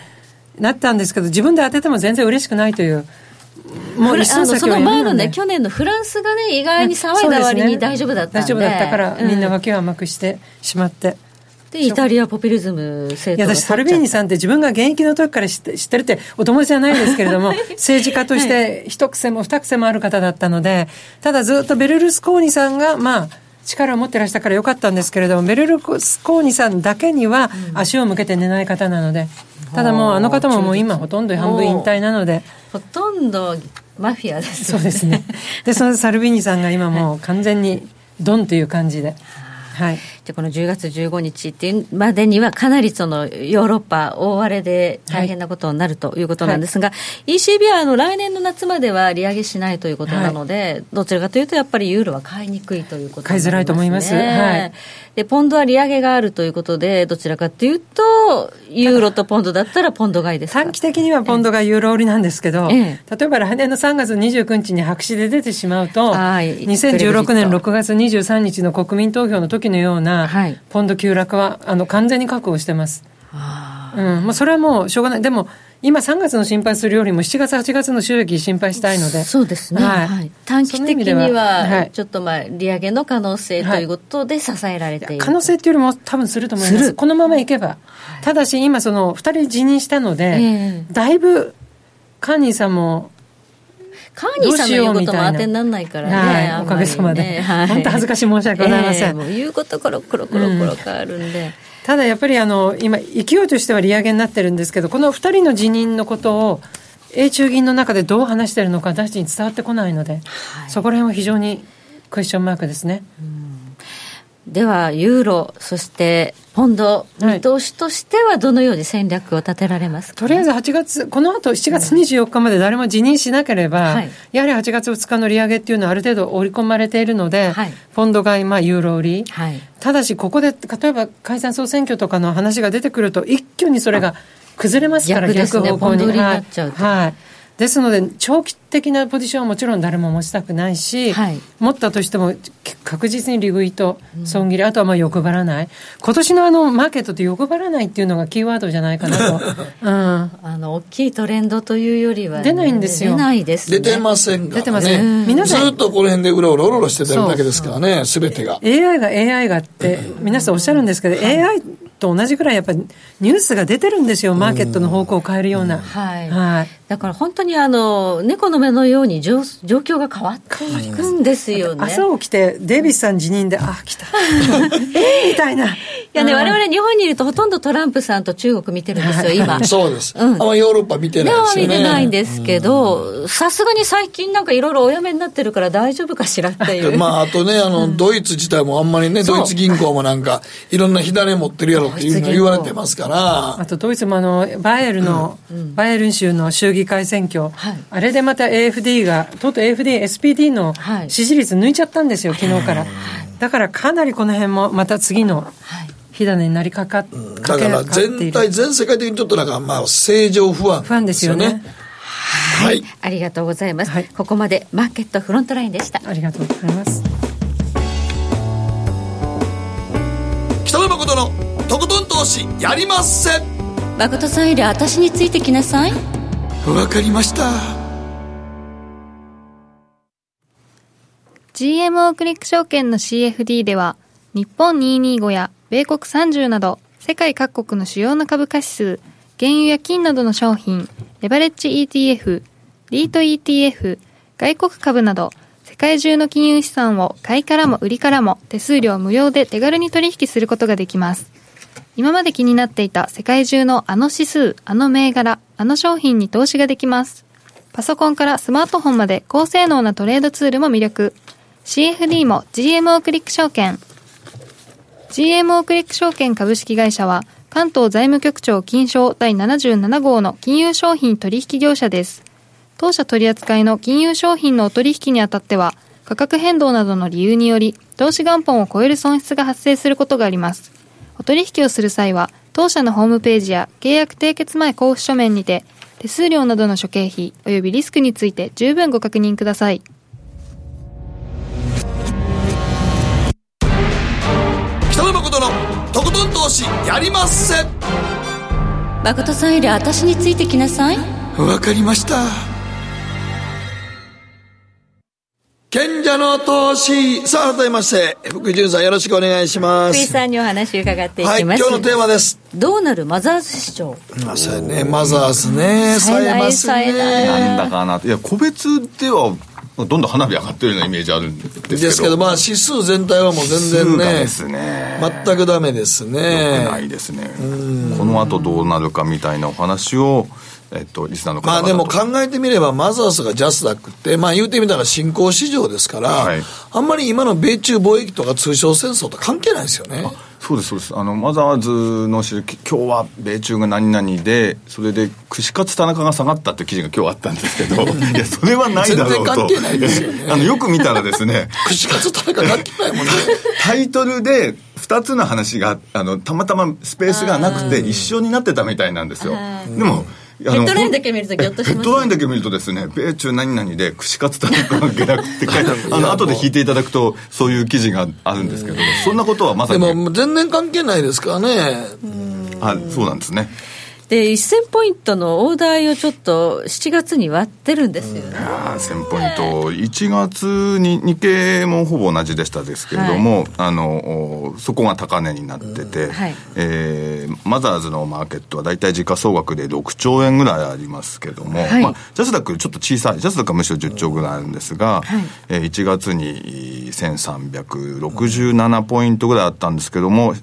なったんですけど自分で当てても全然嬉しくないというもうその前のね、去年のフランスがね、意外に騒いだ割に大丈夫だったんで、大丈夫だったから、みんな脇を甘くしてしまって。でイタリアポピュリズム政党いや私サルビーニさんって自分が現役の時から知って知ってるってお友達じゃないですけれども 政治家として一癖も二癖もある方だったのでただずっとベルルスコーニさんがまあ力を持ってらしたからよかったんですけれどもベルルスコーニさんだけには足を向けて寝ない方なので、ただもうあの方ももう今ほとんど半分引退なので。ほとんどマフィアです、ね、そうですね。でそのサルビーニさんが今もう完全にドンという感じで。はい、でこの10月15日っていうまでにはかなりそのヨーロッパ大荒れで大変なことになるということなんですが、はい、ECB はあの来年の夏までは利上げしないということなので、はい、どちらかというとやっぱりユーロは買いにくいということ、ね、買いづらいと思います、はい、でポンドは利上げがあるということでどちらかというとユーロとポンドだったらポンド買いです短期的にはポンドがユーロ売りなんですけど、ええ、例えば来年の3月29日に白紙で出てしまうと、はい、2016年6月23日の国民投票の時のような、ポンド急落はあの完全に確保してます。うん、まあ、それはもうしょうがない。でも、今3月の心配するよりも7月、8月の収益心配したいので。そうですね。はい。はい、短期的には、ちょっとまあ、利上げの可能性ということで支えられている、はい、可能性っていうよりも多分すると思います。このままいけば。ただし、今その2人辞任したので、えー、だいぶ、カーニーさんも、カーニーさんの言うことも当てにならないからね。はい、おかげさまで。はい、本当恥ずかしい申し訳ございません。えー、言うことコロコロコロコロ変わるんで。うんただやっぱりあの今、勢いとしては利上げになってるんですけど、この2人の辞任のことを英中銀の中でどう話してるのか私たちに伝わってこないので、はい、そこら辺は非常にクエスチョンマークですね。では、ユーロ、そしてポンド、見通しとしてはどのように戦略を立てられますか、とりあえず8月、この後7月24日まで誰も辞任しなければ、はい、やはり8月2日の利上げっていうのはある程度織り込まれているので、はい、ポンド買い、まあ、ユーロ売り、はい、ただし、ここで例えば解散総選挙とかの話が出てくると、一挙にそれが崩れますから、逆方向に。はい、ですので、長期的なポジションはもちろん誰も持ちたくないし、はい、持ったとしても確実に利食いと損切り、うん、あとはまあ欲張らない、今年のあのマーケットって欲張らないっていうのがキーワードじゃないかなと、うん、あの大きいトレンドというよりは、出ないんですよ、出ないです、ね、出てませんが、出てません、皆さんずっとこの辺でうろうろうろろしてただけですからね、すべてが。AI が AI がって、皆さんおっしゃるんですけど、AI と同じぐらいやっぱりニュースが出てるんですよ、マーケットの方向を変えるような。はい、はい、だから本当にあの猫の目のように状状況が変わっていくんですよね。朝起きてデイビスさん辞任で、あ、来た。え みたいな。いやね、我々日本にいるとほとんどトランプさんと中国見てるんですよ、今。そうです。うん、あんまヨーロッパ見てないですよね。見てないんですけど、さすがに最近なんかいろいろお辞めになってるから大丈夫かしらっていう。まあ、あとね、あの、ドイツ自体もあんまりね、ドイツ銀行もなんか、いろんな火種持ってるやろっていうの言われてますから。あとドイツもあの、バイエルの、バイエルン州の州議会選挙、あれでまた AFD が、とうとう AFD、SPD の支持率抜いちゃったんですよ、昨日から。だからかなりこの辺もまた次の火種になりかかっ、うん、だから全体、全世界的にちょっとなんか、まあ、正常不安、不安ですよね。はい、ありがとうございます、はい、ここまでマーケットフロントラインでした。ありがとうございます。北野誠のとことん投資やりません。誠さんより私についてきなさい。わかりました。GMO クリック証券の CFD では、日本225や米国30など、世界各国の主要な株価指数、原油や金などの商品、レバレッジ ETF、リート ETF、外国株など、世界中の金融資産を買いからも売りからも手数料無料で手軽に取引することができます。今まで気になっていた世界中のあの指数、あの銘柄、あの商品に投資ができます。パソコンからスマートフォンまで高性能なトレードツールも魅力。CFD も GMO クリック証券。GMO クリック証券株式会社は、関東財務局長金賞第77号の金融商品取引業者です。当社取扱いの金融商品のお取引にあたっては、価格変動などの理由により、投資元本を超える損失が発生することがあります。お取引をする際は、当社のホームページや契約締結前交付書面にて、手数料などの諸経費及びリスクについて十分ご確認ください。誠のとことん投資やりまっせ。誠さんより私についてきなさい。わかりました賢者の投資さあ改めまして福井潤さんよろしくお願いします。福井さんにお話伺っていきます、はい、今日のテーマです。どうなるマザーズ市場まあね。マザーズね。さえますね。なんだかないや個別ではどんどん花火上がってるようなイメージあるんですけど。ですけどまあ指数全体はもう全然ねですね。全くダメですね。よくないですね。この後どうなるかみたいなお話をえっと、リスナーの方まあでも考えてみれば、マザースがジャスダックって、まあ言うてみたら新興市場ですから、はい、あんまり今の米中貿易とか通商戦争と関係ないですよね。そうですそうです。あのマザーズの今日は米中が何々でそれで串カツ田中が下がったって記事が今日あったんですけど いやそれはないだろうと。全然関係ないですよね。あのよく見たらですね 串カツ田中関係ないもんね。タイトルで2つの話があのたまたまスペースがなくて一緒になってたみたいなんですよ。でもヘッドラインだけ見るとギョッとします、ヘッドラインだけ見るとですね米中何々で串カツ田中が下落って書いてあ の後で引いていただくとそういう記事があるんですけどそんなことはまさに。でも全然関係ないですからね。あそうなんですねで1000ポイントの大台をちょっと7月に割ってるんですよね、うん、1000ポイント。1月に日経もほぼ同じでしたですけれども、はい、あのそこが高値になってて、うんはい、えー、マザーズのマーケットは大体時価総額で6兆円ぐらいありますけども、はい、まあ、ジャスダックちょっと小さいジャスダックはむしろ10兆ぐらいあるんですが、はい。えー、1月に1367ポイントぐらいあったんですけども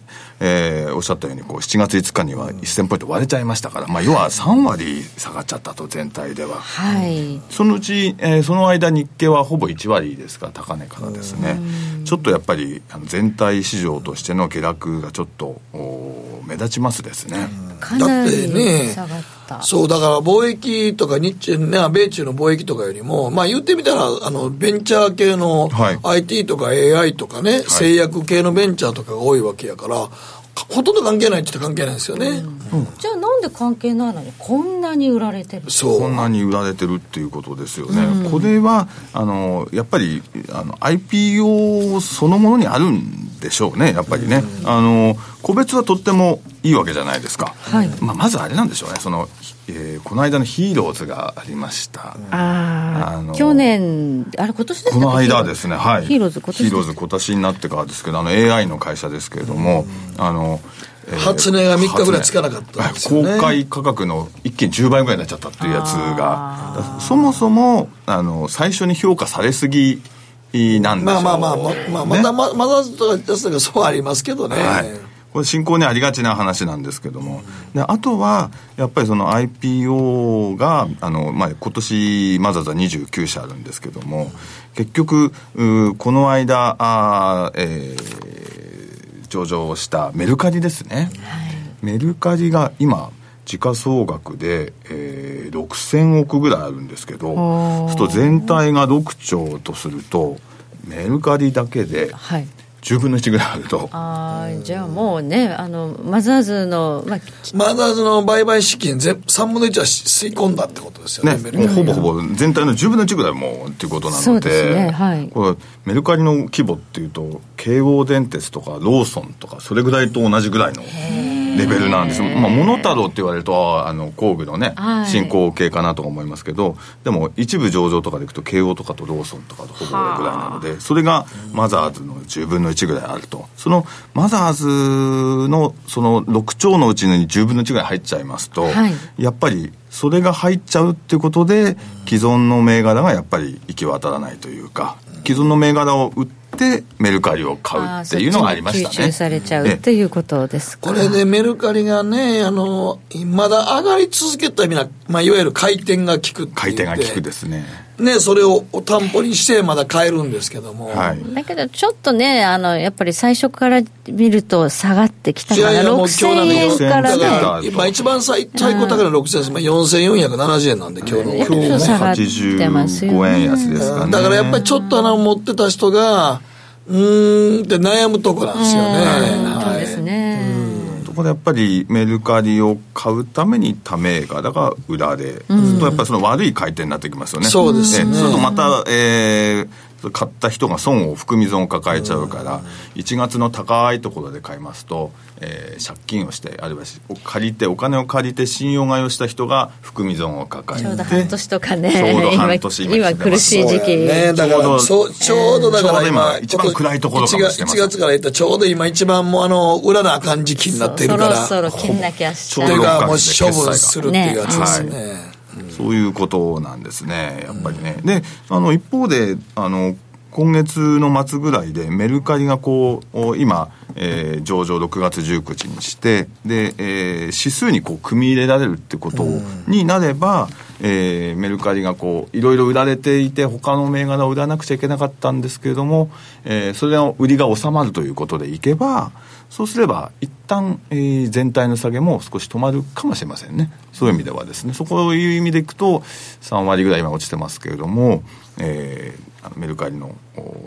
えー、おっしゃったようにこう7月5日には1000ポイント割れちゃいましたから、まあ、要は3割下がっちゃったと全体では、はい、そのうち、えー、その間日経はほぼ1割ですから高値からですね。ちょっとやっぱり全体市場としての下落がちょっと目立ちますですね。だってねそうだから貿易とか日中ね米中の貿易とかよりもまあ言ってみたらあのベンチャー系の IT とか AI とかね、はい、製薬系のベンチャーとかが多いわけやからほとんど関係ないって言って関係ないですよね、うん、じゃあなんで関係ないのにこんなに売られてる？そう。こんなに売られてるっていうことですよね、うん、これはあのやっぱりあの IPO そのものにあるんでしょうねやっぱりね、うん、あの個別はとってもいいわけじゃないですか、はい。まあ、まずあれなんでしょうね。そのえー、この間のヒーローズがありました。ああ去年あれ今年ですか？この間ですね。はい。ヒーローズ今年ヒーローズ今年になってからですけどあの AI の会社ですけれども、あのえー、初値が3日ぐらいつかなかったね、公開価格の一気に10倍ぐらいになっちゃったっていうやつが。そもそもあの最初に評価されすぎなんでしょう、まあまあまあ、まあ、まだままだとかそうありますけどね、はいこれ進行にありがちな話なんですけども、であとはやっぱりその IPO があの、まあ、今年まざざ29社あるんですけども結局この間あ、えー、上場したメルカリですね、はい、メルカリが今時価総額で、えー、6000億ぐらいあるんですけどそうすると全体が6兆とするとメルカリだけで、はい10分の1ぐらいあると。ああじゃあもうねあのマザーズの、まあ、マザーズの売買資金全3分の1は吸い込んだってことですよねねもうほぼほぼ全体の10分の1ぐらいもうっていうことなので、ねはい、これメルカリの規模っていうと京王電鉄とかローソンとかそれぐらいと同じぐらいのレベルなんです、まあ、モノタロウって言われるとあの工具のね、はい、進行形かなとか思いますけどでも一部上場とかでいくと京王とかとローソンとかとほぼぐらいなのでそれがマザーズの10分の1ぐらいあると。そのマザーズのその6兆のうちに10分の1ぐらい入っちゃいますと、はい、やっぱりそれが入っちゃうっていうことで既存の銘柄がやっぱり行き渡らないというか既存の銘柄を売ってメルカリを買うっていうのがありましたね。吸収されちゃうっていうことですこれでメルカリがね、あの、まだ上がり続けたみな、まあ、いわゆる回転が効く回転が効くですね。ね、それを担保にしてまだ買えるんですけども、はい、だけどちょっとねあのやっぱり最初から見ると下がってきたから6000円。からね今一番最最高高いの6000円です、まあ、4470円なんで今日の今日ね、円安ですかね。だからやっぱりちょっとあの持ってた人がうんって悩むとこなんですよね、そうですね、こでやっぱりメルカリを買うためにた銘柄が売られ、うん、とやっぱりその悪い回転になってきますよね。そうですね。そうするとまた、えー、買った人が損を含み損を抱えちゃうから、1月の高いところで買いますと、えー、借金をしてあるいは借りてお金を借りて信用買いをした人が含み損を抱えてちょうど半年とかねちょうど半年今今苦しい時期、ね、だからちょちょうどだから今一番暗いところかもしれません。1月から言ったちょうど今一番もうあの裏な感じ気になってるからそろそろ切んなきゃしちゃう。がもう処分するっていうやつですね、ね。はいそういうことなんですね、やっぱりね。で、あの、一方で、あの、今月の末ぐらいでメルカリがこう今、えー、上場6月19日にしてで、えー、指数にこう組み入れられるってことになれば、えー、メルカリがこういろいろ売られていて他の銘柄を売らなくちゃいけなかったんですけれども、えー、それの売りが収まるということでいけばそうすれば一旦、えー、全体の下げも少し止まるかもしれませんね。そういう意味ではですね。そこういう意味でいくと3割ぐらい今落ちてますけれども、えー、あのメルカリの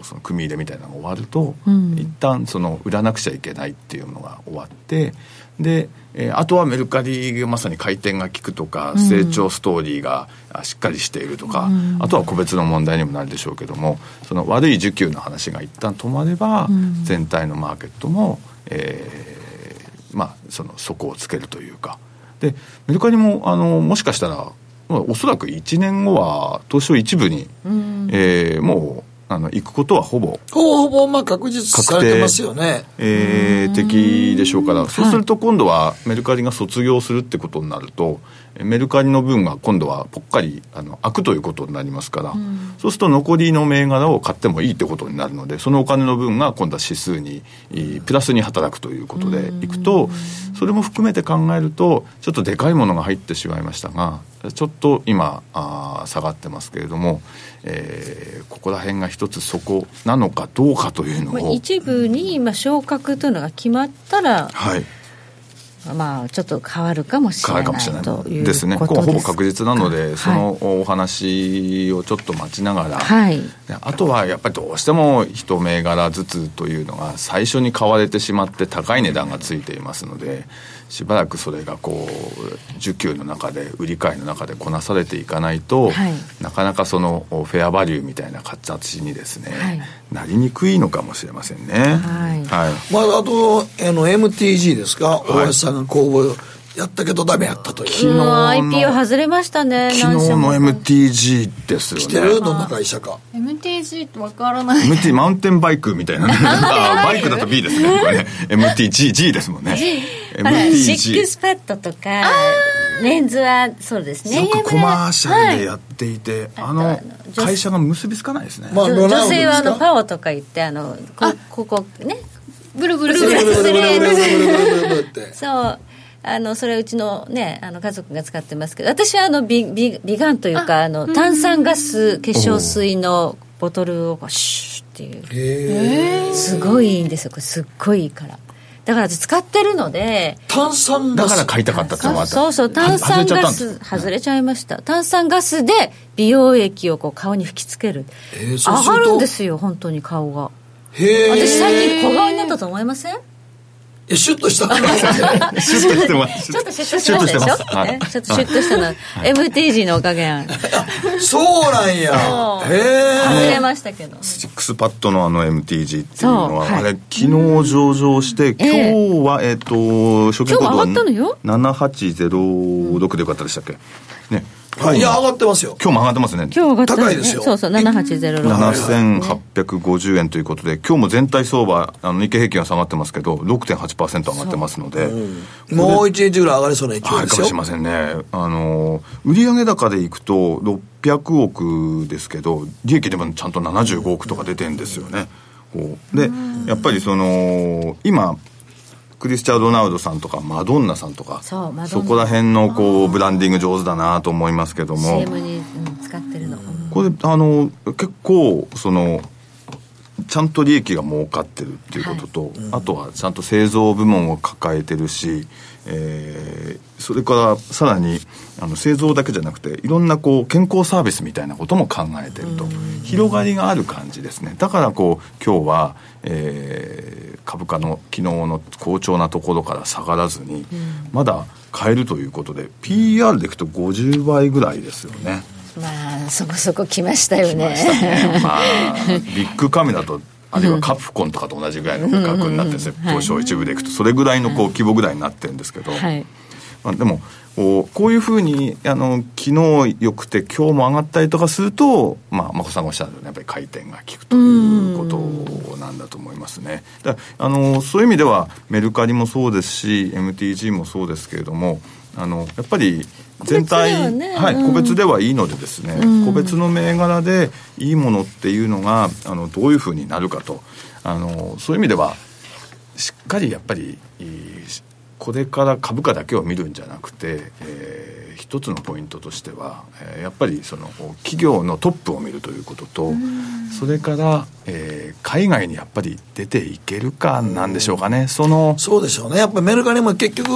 その組み入れみたいなのが終わると、うん、一旦その売らなくちゃいけないっていうのが終わってで、えー、あとはメルカリがまさに回転が利くとか、うん、成長ストーリーがしっかりしているとか、うん、あとは個別の問題にもなるでしょうけどもその悪い需給の話が一旦止まれば、全体のマーケットも、えー、まあその底をつけるというか。でメルカリもあのもしかしたらおそらく1年後は東証一部に、うん、えー、もあの行くことはほぼ。ほぼほぼまあ確実されてますよね、えー、的でしょうから、そうすると今度はメルカリが卒業するってことになると、メルカリの分が今度はぽっかりあの開くということになりますから、うん、そうすると残りの銘柄を買ってもいいってことになるのでそのお金の分が今度は指数にプラスに働くということでいくと、それも含めて考えるとちょっとでかいものが入ってしまいましたがちょっと今あ下がってますけれども、えー、ここら辺が一つそこなのかどうかというのを。一部に今昇格というのが決まったら、はい。まあ、ちょっっと変わるかもしれないかもしれない。というですね、ここはほぼ確実なので、そのお話をちょっと待ちながら、はい、あとはやっぱりどうしても一銘柄ずつというのが、最初に買われてしまって、高い値段がついていますので。しばらくそれがこう需給の中で売り買いの中でこなされていかないと、はい、なかなかそのフェアバリューみたいな形にですね、はい、なりにくいのかもしれませんね。はい、はい、まあ、あとあの MTG ですか、大橋さんが公募やったけどダメやったという。昨日の IPO 外れましたね。昨日の MTG ですよね。来てる？どんな会社か。MTG ってわからない。MT マウンテンバイクみたいな、ね。あバイクだと B ですね。これね。MTG、G ですもんね。MTG。シックスパッドとか、レンズはそうですね。よくコマーシャルでやっていて、あの、会社が結びつかないですね。まあ、女性はあのパオとか言って、あの、ここね。ブルブルブルブルブルブルブルブルブルって。そう。あのそれはうちのねあの家族が使ってますけど私はあのビビビガンというかあの炭酸ガス化粧水のボトルをこうシュッっていう。すごいいいんですよ。これすっごいいいから。だから使ってるので炭酸ガス。だから買いたかったってのもあった。そうそう炭酸ガス外れちゃいました。炭酸ガスで美容液をこう顔に吹きつける、えー、上がるんですよ本当に顔が。へえ私最近小顔になったと思いません？えシュッとしたシュッとしてます。ちょっとシュッとしてますでしょ、はい、ちょっとシュッとしたの MTG のおかげやん。そうなんや。へえ。外れましたけど。シックスパッドのあの MTG っていうのは、はい、あれ昨日上場して今日はえっ、ー、と初見コードは7806でよかったでしたっけ？ねはい、いや、上がってますよ。今日も上がってますね。今日上がってます、ね、高いですよ。そうそう、7806。7850円ということで、今日も全体相場、あの日経平均は下がってますけど、6.8%上がってますので、うん、もう1日ぐらい上がりそうな勢いですよ。はい、かもしれませんね。あの、売上高でいくと、600億ですけど、利益でもちゃんと75億とか出てるんですよね。こうで、やっぱりその、今、クリスチャー・ロナウドさんとかマドンナさんとかそこら辺のこうブランディング上手だなと思いますけども。CM に、うん、使ってるの。これあの結構そのちゃんと利益が儲かってるっていうことと、はい。あとはちゃんと製造部門を抱えてるし、えー、それからさらにあの製造だけじゃなくていろんなこう健康サービスみたいなことも考えてると。広がりがある感じですね。だからこう今日は、えー、株価の昨日の好調なところから下がらずに、まだ買えるということで PR でいくと50倍ぐらいですよね。まあそこそこ来ましたよね。ね。まあ ビッグカメラとあるいはカプコンとかと同じぐらいの価格になってですね、東証一部でいくとそれぐらいのこう規模ぐらいになってるんですけど、はい、まあ、でもこういうふうにあの昨日よくて今日も上がったりとかすると、まあ、眞子さんがおっしゃるようにやっぱり回転が効くということなんだと思いますね。だあのそういう意味ではメルカリもそうですし MTG もそうですけれどもあのやっぱり全体、ね、はい、個別ではいいのでですね、うん、個別の銘柄でいいものっていうのがあのどういうふうになるかとあのそういう意味ではしっかりやっぱりこれから株価だけを見るんじゃなくて、えー、一つのポイントとしては、えー、やっぱりその企業のトップを見るということと、それから、えー、海外にやっぱり出ていけるかなんでしょうかね、そのそうでしょうね、やっぱりメルカリも結局、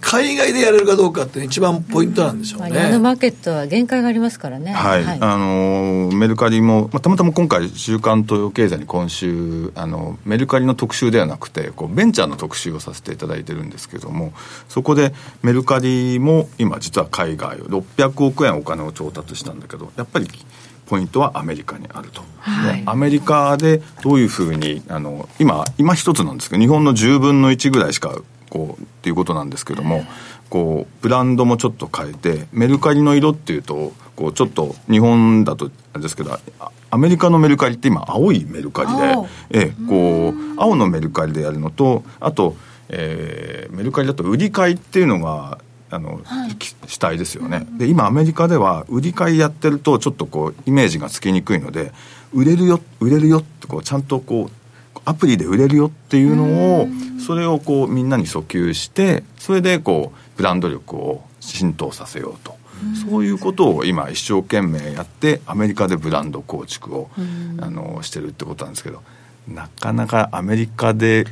海外でやれるかどうかって一番ポイントなんでしょうね。まあ、のマーケットは限界がありますからね。はい、はい、あのメルカリも、まあ、たまたま今回、週刊東洋経済に今週あの、メルカリの特集ではなくてこう、ベンチャーの特集をさせていただいてるんですけども、そこでメルカリも今、実は海外、600億円お金を調達したんだけど、やっぱり。ポイントはアメリカにあると、はい、アメリカでどういうふうにあの今今一つなんですけど日本の10分の1ぐらいしかこうっていうことなんですけども、こうブランドもちょっと変えてメルカリの色っていうとこうちょっと日本だとあれですけどアメリカのメルカリって今青いメルカリで、ええ、こう青のメルカリでやるのとあと、えー、メルカリだと売り買いっていうのがあの、はい、主体ですよね、で今アメリカでは売り買いやってるとちょっとこうイメージがつきにくいので売れるよ売れるよってこうちゃんとこうアプリで売れるよっていうのをそれをこうみんなに訴求してそれでこうブランド力を浸透させようと。そういうことを今一生懸命やってアメリカでブランド構築をあのしてるってことなんですけどなかなかアメリカで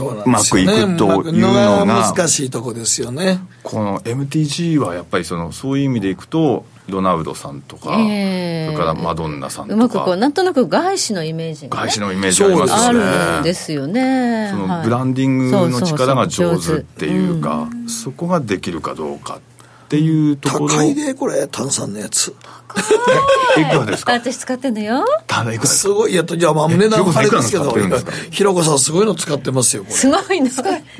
うまくいくというのが難しいとこですよね。この MTG はやっぱりそのそういう意味でいくとロナウドさんとか、えー、それからマドンナさんとか。うまくこうなんとなく外資のイメージが、ね、外資のイメージありますよね。あるんですよね。そのブランディングの力が上手っていうかそこができるかどうかっていうところ。高いでこれ炭酸のやつ いくらですか？私使ってんのよ？ただいくらす。ごい。いやじゃあまあ値段はあれですけどひろこさんすごいの使ってますよすごいの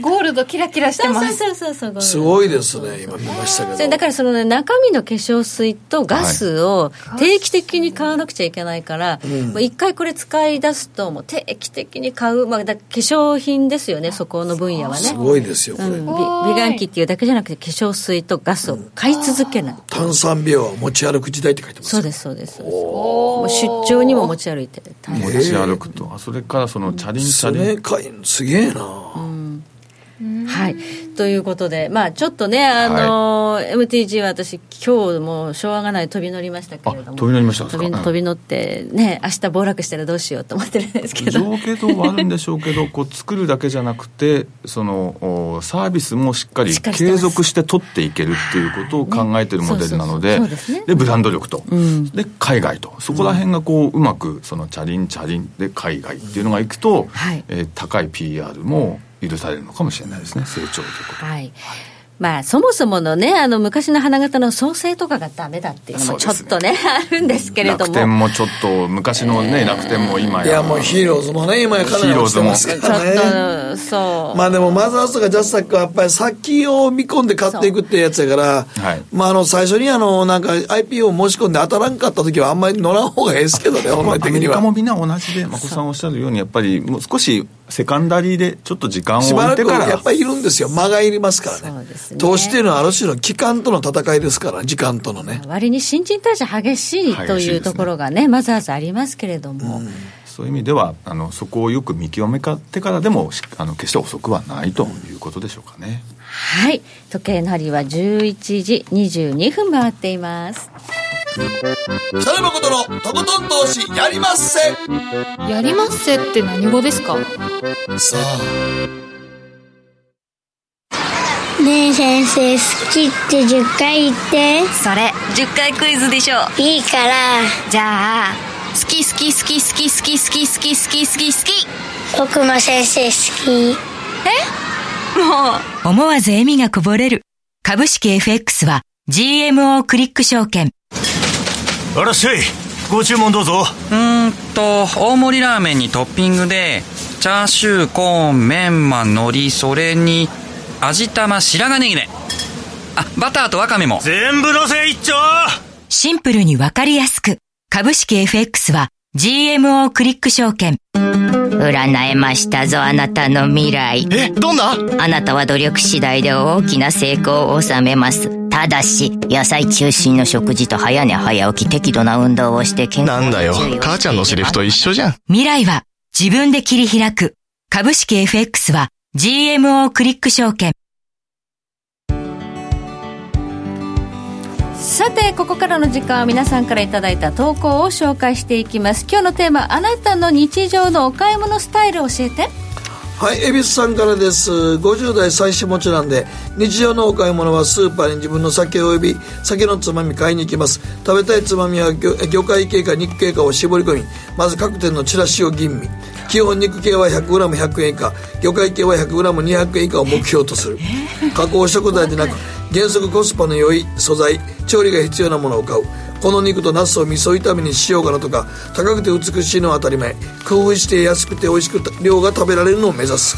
ゴールドキラキラしてます。そうそうそうすごいですね今見ましたけど。だからその、ね、中身の化粧水とガスを定期的に買わなくちゃいけないから、もう一回これ使い出すともう定期的に買う、まあ、だ化粧品ですよねそこの分野はね。すごいですよこれ、うん、美顔器っていうだけじゃなくて化粧水とガスを買い続けない、炭酸病は持ち歩く時代って書いてますそうですそうですもう出張にも持ち歩いて持ち歩くと。それからそのチャリンチャリンすげえな、うんはい。ということで、まあ、ちょっとね、あのーはい、MTG は私、今日もしょうがない飛び乗りましたけれども、飛び乗りました飛び飛び乗って、ね、明日暴落したらどうしようと思ってるんですけど。上下動はあるんでしょうけど、こう作るだけじゃなくて、そのサービスもしっかり継続して取っていけるっていうことを考えてるモデルなので、でブランド力と、うん、で海外と、そこら辺がこううまく、そのチャリンチャリンで海外っていうのがいくと、はい、えー、高い PR も、許されるのかもしれないですね成長ということ、はいまあ、そもそものね、あの、昔の花形の創生とかがダメだっていうのもちょっとね、ねあるんですけれども。楽天もちょっと、昔のね、えー、楽天も今や。いや、もうヒーローズもね、今やかなり落ちてますからね。ちょっと、そう。まあでも、マザーズとかジャスタックはやっぱり先を見込んで買っていくってやつやから、はい、まああの、最初にあの、なんか IPO を申し込んで当たらんかった時はあんまり乗らん方がええですけどね、本来的には。アメリカもみんな同じで、まこさんおっしゃるように、やっぱりもう少しセカンダリーでちょっと時間を置いてから。やっぱりいるんですよ。間がいりますからね、ね、投資っていうのはある種の期間との戦いですから時間とのね。割に新陳代謝激しいというところがね、ね、まずまずありますけれども、うん、そういう意味ではあのそこをよく見極めてからでもあの決して遅くはないということでしょうかね、はい。時計の針は11時22分回っています北野誠のとことん投資やりまっせ。やりまっせって何語ですか？さあ。ねえ先生好きって10回言って。それ10回クイズでしょいいから。じゃあ好き好き好き好き好き好き好き好き好き好き僕も先生好き。え？もう。思わず笑みがこぼれる。株式 FX は GMO クリック証券あらっしゃいご注文どうぞ。うんと大盛りラーメンにトッピングでチャーシューコーンメンマ海苔それに味玉白髪ネギねあバターとワカメも。全部のせ一丁。シンプルにわかりやすく株式 FX は GMO クリック証券。占えましたぞあなたの未来。えどんな？あなたは努力次第で大きな成功を収めますただし、野菜中心の食事と早寝早起き適度な運動をして健康なんだよ、母ちゃんのセリフと一緒じゃん。未来は自分で切り開く。株式 FX は GMO クリック証券。さてここからの時間は皆さんからいただいた投稿を紹介していきます今日のテーマあなたの日常のお買い物スタイル教えてはい恵比寿さんからです。50代最初持ちなんで日常のお買い物はスーパーに自分の酒および酒のつまみ買いに行きます。食べたいつまみは魚介系か肉系かを絞り込みまず各店のチラシを吟味。基本肉系は 100g100 円以下魚介系は 100g200 円以下を目標とする。加工食材でなく原則コスパの良い素材調理が必要なものを買う。この肉とナスを味噌炒めにしようかなとか高くて美しいのは当たり前。工夫して安くて美味しく量が食べられるのを目指す。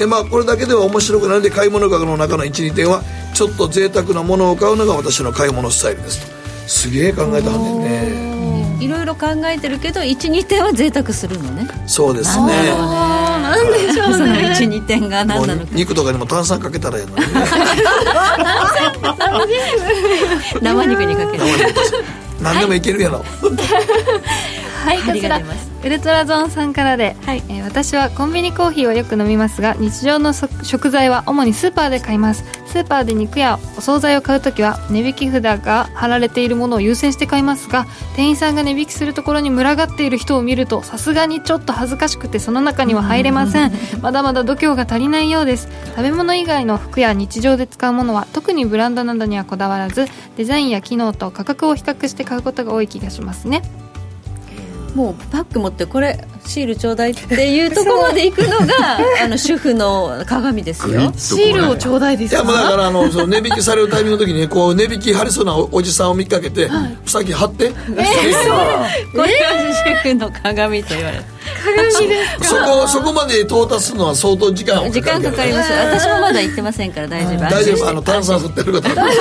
でまあこれだけでは面白くないので買い物額の中の12点はちょっと贅沢なものを買うのが私の買い物スタイルです。とすげえ考えたはんねんね。いろいろ考えてるけど12点は贅沢するのね。そうですねなんでしょうそのね12点が何なのか。肉とかにも炭酸かけたらええのに。ね生肉にかける。何でもいけるやろ、は いこ針ちらウルトラゾーンさんからで、えー私はコンビニコーヒーをよく飲みますが日常のそ食材は主にスーパーで買います。スーパーで肉やお惣菜を買うときは値引き札が貼られているものを優先して買いますが店員さんが値引きするところに群がっている人を見るとさすがにちょっと恥ずかしくてその中には入れません。まだまだ度胸が足りないようです。食べ物以外の服や日常で使うものは特にブランドなどにはこだわらずデザインや機能と価格を比較して買うことが多い気がしますねもうパック持ってこれシールちょうだいっていうところまで行くのがあの主婦の鏡ですよ。シールをちょうだいですいやもうだからあのその値引きされるタイミングの時にこう値引き張りそうなおおじさんを見かけて、先貼って、これは主婦の鏡と言われる鏡ですそこそこまで到達するのは相当時間を時間かかります。私もまだ行ってませんから大丈夫。大丈夫。あの炭酸振ってるから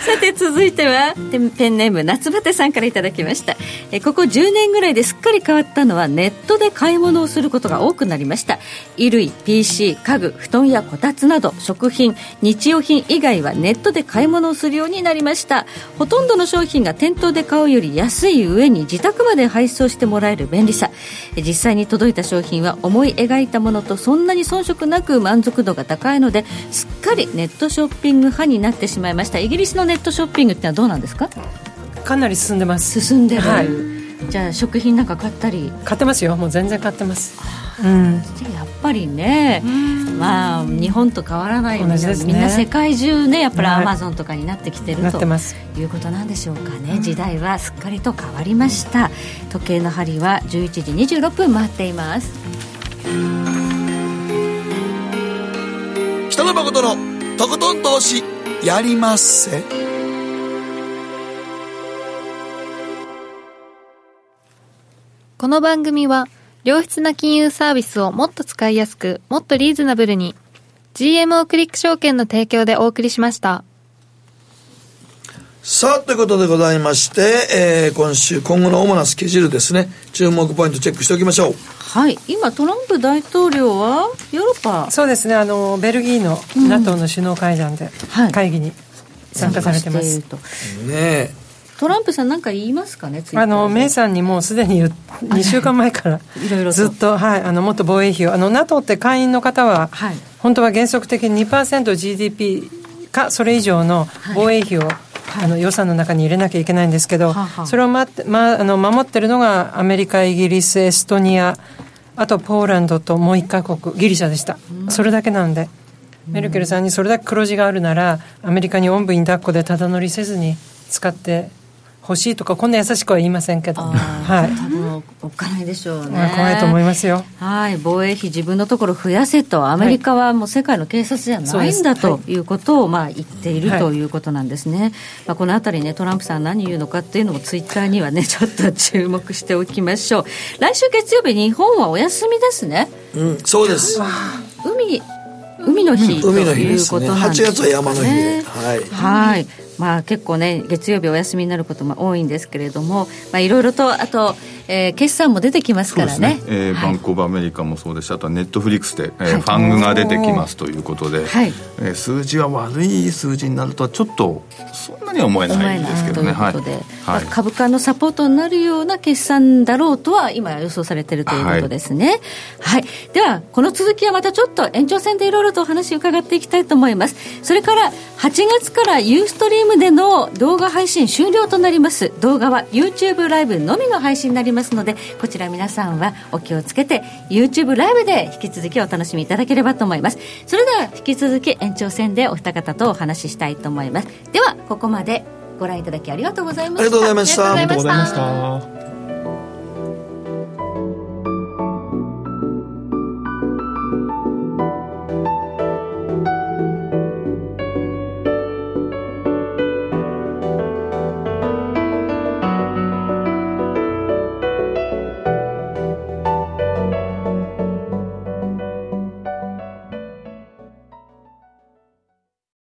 さて続いてはペンネーム夏バテさんからいただきました。えここ10年ぐらいですっかり変わったのはネットで買い物をすることが多くなりました。衣類 PC 家具布団やこたつなど食品日用品以外はネットで買い物をするようになりました。ほとんどの商品が店頭で買うより安い上に自宅まで配送してもらえる便利さ。実際に届いた商品は思い描いたものとそんなに遜色なく満足度が高いのですっかりネットショッピング派になってしまいました。イギリスのネットショッピングってのはどうなんですか？かなり進んでます。進んでる、はい。じゃあ食品なんか買ったり？買ってますよ。もう全然買ってます。うん。やっぱりね、まあ日本と変わらないように同じですね。みんな世界中ねやっぱりはい。アマゾンとかになってきてるとなってます。いうことなんでしょうかね。時代はすっかりと変わりました。時計の針は11時26分回っています。北野誠のとことん投資やりまっせ。この番組は良質な金融サービスをもっと使いやすくもっとリーズナブルに GMO クリック証券の提供でお送りしました。さあということでございまして、えー今週今後の主なスケジュールですね。注目ポイントチェックしておきましょう。はい。今トランプ大統領はヨーロッパ。そうですね。あのベルギーの NATO の首脳会談で、はい。会議に参加されてます。参加していねトランプさん何か言いますかねあのメイさんにもうすでに2週間前からいろいろと。ずっと、はい、あのもっと防衛費を。あの NATO って会員の方は、はい。本当は原則的に 2%GDP かそれ以上の防衛費を、あの予算の中に入れなきゃいけないんですけど、はあはあ。それを、まま、あの守ってるのがアメリカイギリスエストニアあとポーランドともう1カ国ギリシャでした、それだけなんでメルケルさんにそれだけ黒字があるならアメリカにおんぶに抱っこでただ乗りせずに使ってほしいとかこんな優しくは言いませんけど、はいおっかないでしょうね、まあ怖いと思いますよ。はい、防衛費自分のところ増やせと、アメリカはもう世界の警察じゃないんだそうですということをまあ言っているはいとい。うことなんですね。まあ、このあたりね、トランプさん何言うのかっていうのもツイッターにはね、ちょっと注目しておきましょう。来週月曜日、日本はお休みですね。うんそうです。海、海の日と海の日いうですね。ことなん8月は山の日で、ねはい。はい。まあ結構ね、月曜日お休みになることも多いんですけれども、まあいろいろと、あと、えー決算も出てきますからね。えーはい。バンコブアメリカもそうですしあとはネットフリックスで、えーファングが出てきますということで、はい。えー数字は悪い数字になるとはちょっとそんなには思えないんですけどね。思えない。ということで、はい。まあ株価のサポートになるような決算だろうとは今予想されているということですね。はい、ではこの続きはまたちょっと延長戦でいろいろとお話を伺っていきたいと思います。それから8月からユーストリームでの動画配信終了となります。動画は YouTube ライブのみの配信になりますので、こちら皆さんはお気をつけて YouTube ライブで引き続きお楽しみいただければと思います。それでは引き続き延長戦でお二方とお話ししたいと思います。ではここまでご覧いただきありがとうございましたありがとうございました